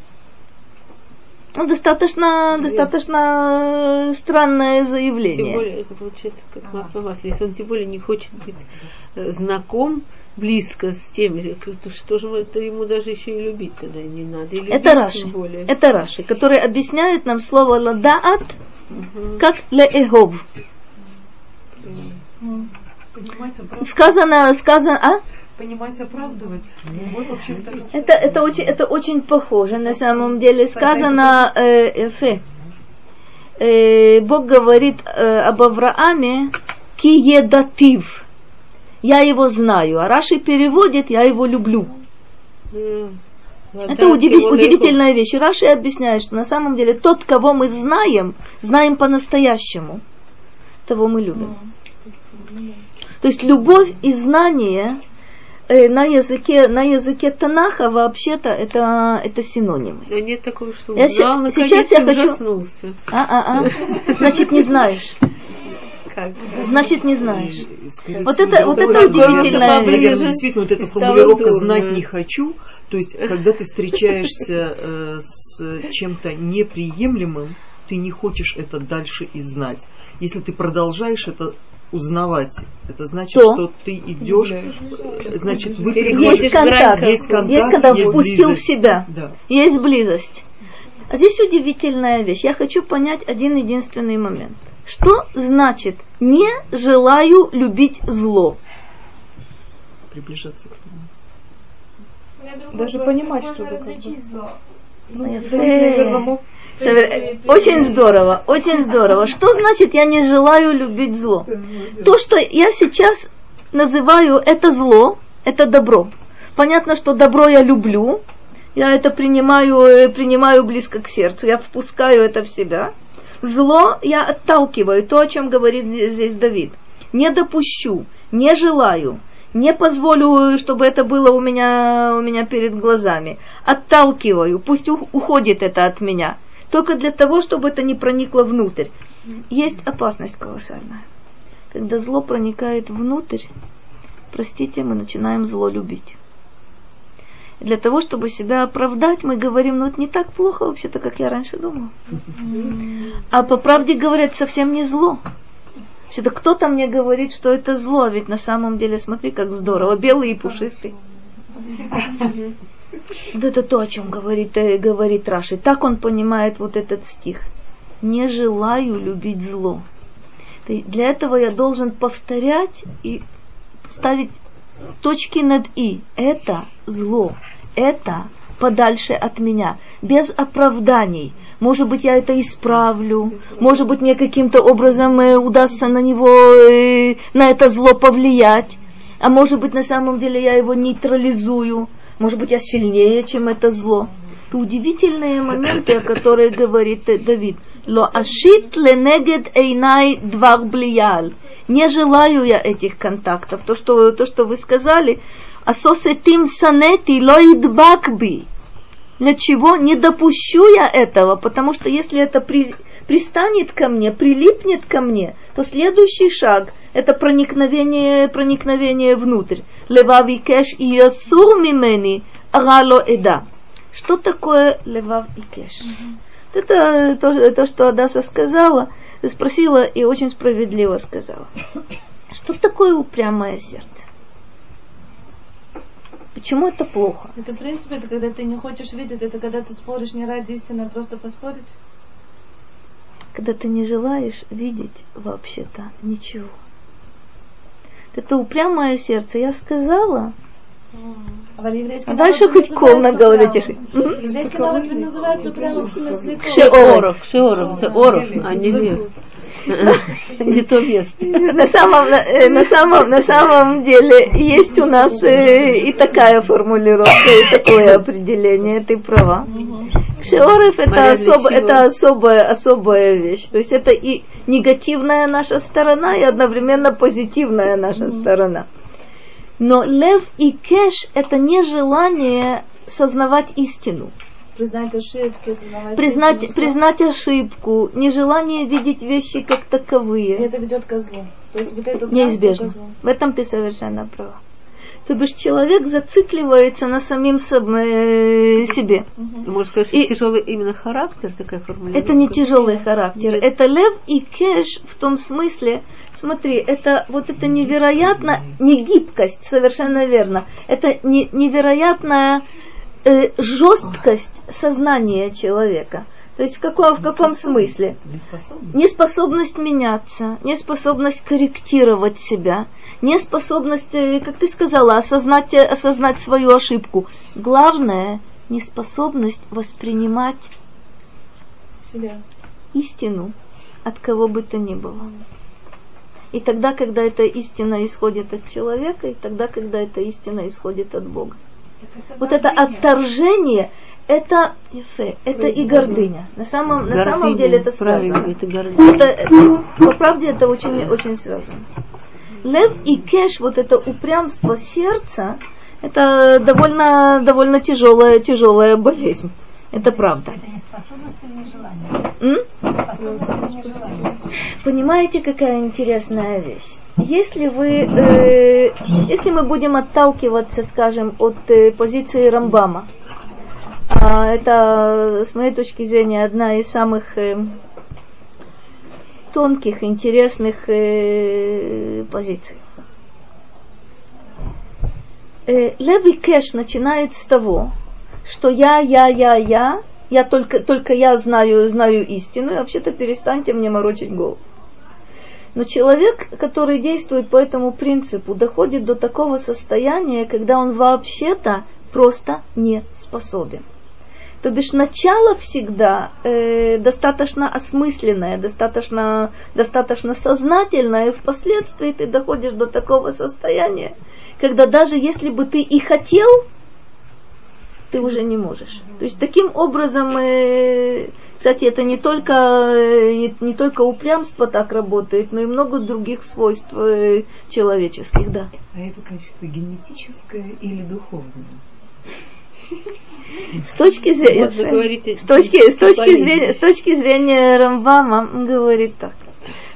Ну, достаточно, достаточно странное Тем заявление. более, это получается как масло в масле. Если он тем более не хочет быть э, знаком близко с теми, то что же это ему даже еще и любить тогда не надо. И любить Это Раши. тем более. Это Раши, который объясняет нам слово ладаат Мгм. как леэгов. Сказано, сказано, а? Понимать, оправдывать. Вообще. Это, это, очень, это очень похоже. На самом деле сказано э, эфе. Э, Бог говорит э, об Аврааме киедатив. Я его знаю. А Раши переводит, я его люблю. Это удивительная вещь. Раши объясняет, что на самом деле тот, кого мы знаем, знаем по-настоящему, того мы любим. То есть любовь и знание на языке, на языке Танаха вообще-то это, это синонимы. А нет такого, что Я узнал, ща- сейчас я хочу- ужаснулся. А, а, а. Значит, не знаешь. Как? Значит, не знаешь. И, скорее Вот всего, это- вот это удивительная наверное, вещь. Действительно, вот эта формулировка. «знать не хочу», то есть, когда ты встречаешься э, с чем-то неприемлемым, ты не хочешь это дальше и знать. Если ты продолжаешь это узнавать, это значит, То? что ты идешь, значит, вы Переходишь Есть контакт. Есть контакт, Есть, когда есть впустил в близость. себя. Да. Есть близость. А здесь удивительная вещь. Я хочу понять один единственный момент. Что значит не желаю любить зло? приближаться к нему. Даже понимать, что это как Э, Совер- Очень здорово, очень здорово. Что значит я не желаю любить зло? То, что я сейчас называю это зло, это добро. Понятно, что добро я люблю, я это принимаю, э, принимаю близко к сердцу, я впускаю это в себя. Зло я отталкиваю, то, о чем говорит здесь Давид. Не допущу, не желаю, не позволю, чтобы это было у меня, у меня перед глазами. Отталкиваю, пусть уходит это от меня. Только для того, чтобы это не проникло внутрь. Есть опасность колоссальная. Когда зло проникает внутрь, простите, мы начинаем зло любить. И для того, чтобы себя оправдать, мы говорим, ну это не так плохо вообще-то, как я раньше думал. А по правде говорят, совсем не зло. Вообще-то кто-то мне говорит, что это зло, а ведь на самом деле, смотри, как здорово, белый и пушистый. Вот это то, о чем говорит, э, говорит Раши. Так он понимает вот этот стих. Не желаю любить зло. Для этого я должен повторять и ставить точки над «и». Это зло. Это подальше от меня. Без оправданий. Может быть, я это исправлю. Может быть, мне каким-то образом э, удастся на него, э, на это зло повлиять. А может быть, на самом деле я его нейтрализую. Может быть, я сильнее, чем это зло. Это удивительные моменты, о которых говорит Давид. Ло ашит ленегед эйнай двар блиял. Не желаю я этих контактов. То, что, то, что вы сказали, асосетим санети лоидбакби. Для чего не допущу я этого? Потому что если это при, пристанет ко мне, прилипнет ко мне, то следующий шаг – это проникновение, проникновение внутрь. Левави кеш и ясур мимени рало эда. Что такое левав и кеш? Это то, то, что Адаса сказала, спросила и очень справедливо сказала. Что такое упрямое сердце? Почему это плохо? Это, в принципе, это когда ты не хочешь видеть, это когда ты споришь не ради истины, а просто поспорить. Когда ты не желаешь видеть вообще-то ничего. Это упрямое сердце. Я сказала, а дальше хоть кол на голове тиши. Еврейский народ называется прямо Шеоров, шеоров, оров, а не не. То место. На самом, э, на, самом, на самом деле есть у нас э, и такая формулировка, и такое определение, ты права. Кшеоров это, особо, это особая, особая вещь. То есть это и негативная наша сторона, и одновременно позитивная наша сторона. Но лев и кеш это не желание сознавать истину. Признать ошибки, сознавать Признать, истину, признать ошибку, нежелание видеть вещи как И таковые. это ведет к злу. То есть вот это Неизбежно. В этом ты совершенно права. То бишь человек зацикливается на самим э, себе. Можно сказать, что И- тяжелый именно характер, такая формулировка. Это не тяжелый характер. Нет. Это лев и кэш в том смысле, смотри, это вот это невероятно, не гибкость, совершенно верно. Это не, невероятная э, жесткость сознания человека. То есть в каком, в каком смысле? Неспособность меняться, неспособность корректировать себя, неспособность, э, как ты сказала, осознать, э, осознать свою ошибку. Главное, неспособность воспринимать Себя. истину от кого бы то ни было. И тогда, когда эта истина исходит от человека, и тогда, когда эта истина исходит от Бога. Вот это отторжение, это эфе, это и гордыня. На самом, на самом Гордыня, деле это связано. это гордыня. Это, это- по правде это очень, очень связано. Лев и кеш, вот это упрямство сердца, это довольно, довольно тяжелая, тяжелая болезнь. Это правда. Это не способность или не желание? М? Способность или не желание? Понимаете, какая интересная вещь? Если вы, э, если мы будем отталкиваться, скажем, от э, позиции Рамбама, это, с моей точки зрения, одна из самых э, тонких, интересных э, позиций. Э, Леви Кэш начинает с того, что я, я, я, я, я только, только я знаю, знаю истину, и вообще-то перестаньте мне морочить голову. Но человек, который действует по этому принципу, доходит до такого состояния, когда он вообще-то просто не способен. То бишь начало всегда э, достаточно осмысленное, достаточно, достаточно сознательное, и впоследствии ты доходишь до такого состояния, когда даже если бы ты и хотел, ты уже не можешь. То есть таким образом, э, кстати, это не только, э, не, только упрямство так работает, но и много других свойств э, человеческих, да. А это качество генетическое или духовное? С точки зрения, Вот вы говорите, с точки, с точки зрения, с точки зрения Рамбама он говорит так.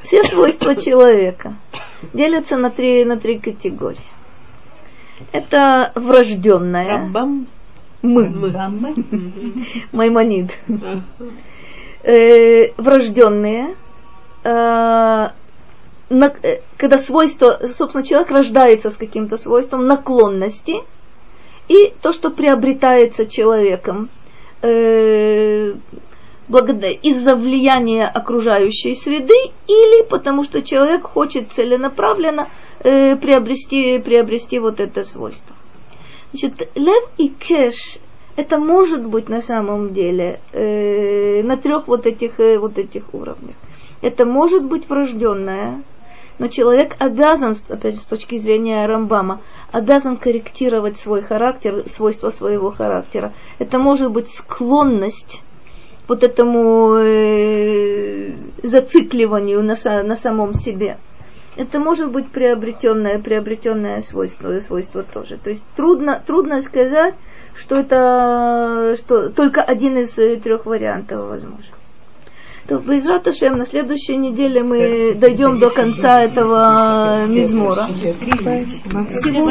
Все свойства человека делятся на три, на три категории. Это врожденное, Рамбам. мы, Мы. Маймонид, э, врожденные, э, э, когда свойство, собственно, человек рождается с каким-то свойством наклонности, и то, что приобретается человеком э, из-за влияния окружающей среды или потому что человек хочет целенаправленно э, приобрести, приобрести вот это свойство. Значит, лев и кэш это может быть на самом деле э, на трех вот этих, э, вот этих уровнях. Это может быть врожденное, Но человек обязан, опять же, с точки зрения Рамбама, обязан корректировать свой характер, свойства своего характера. Это может быть склонность вот этому э, зацикливанию на, на самом себе. Это может быть приобретенное, приобретенное свойство, свойство тоже. То есть трудно, трудно сказать, что это что только один из э, трех вариантов возможен. То Безрат Ашем, на следующей неделе мы дойдем до конца этого мизмора. Всего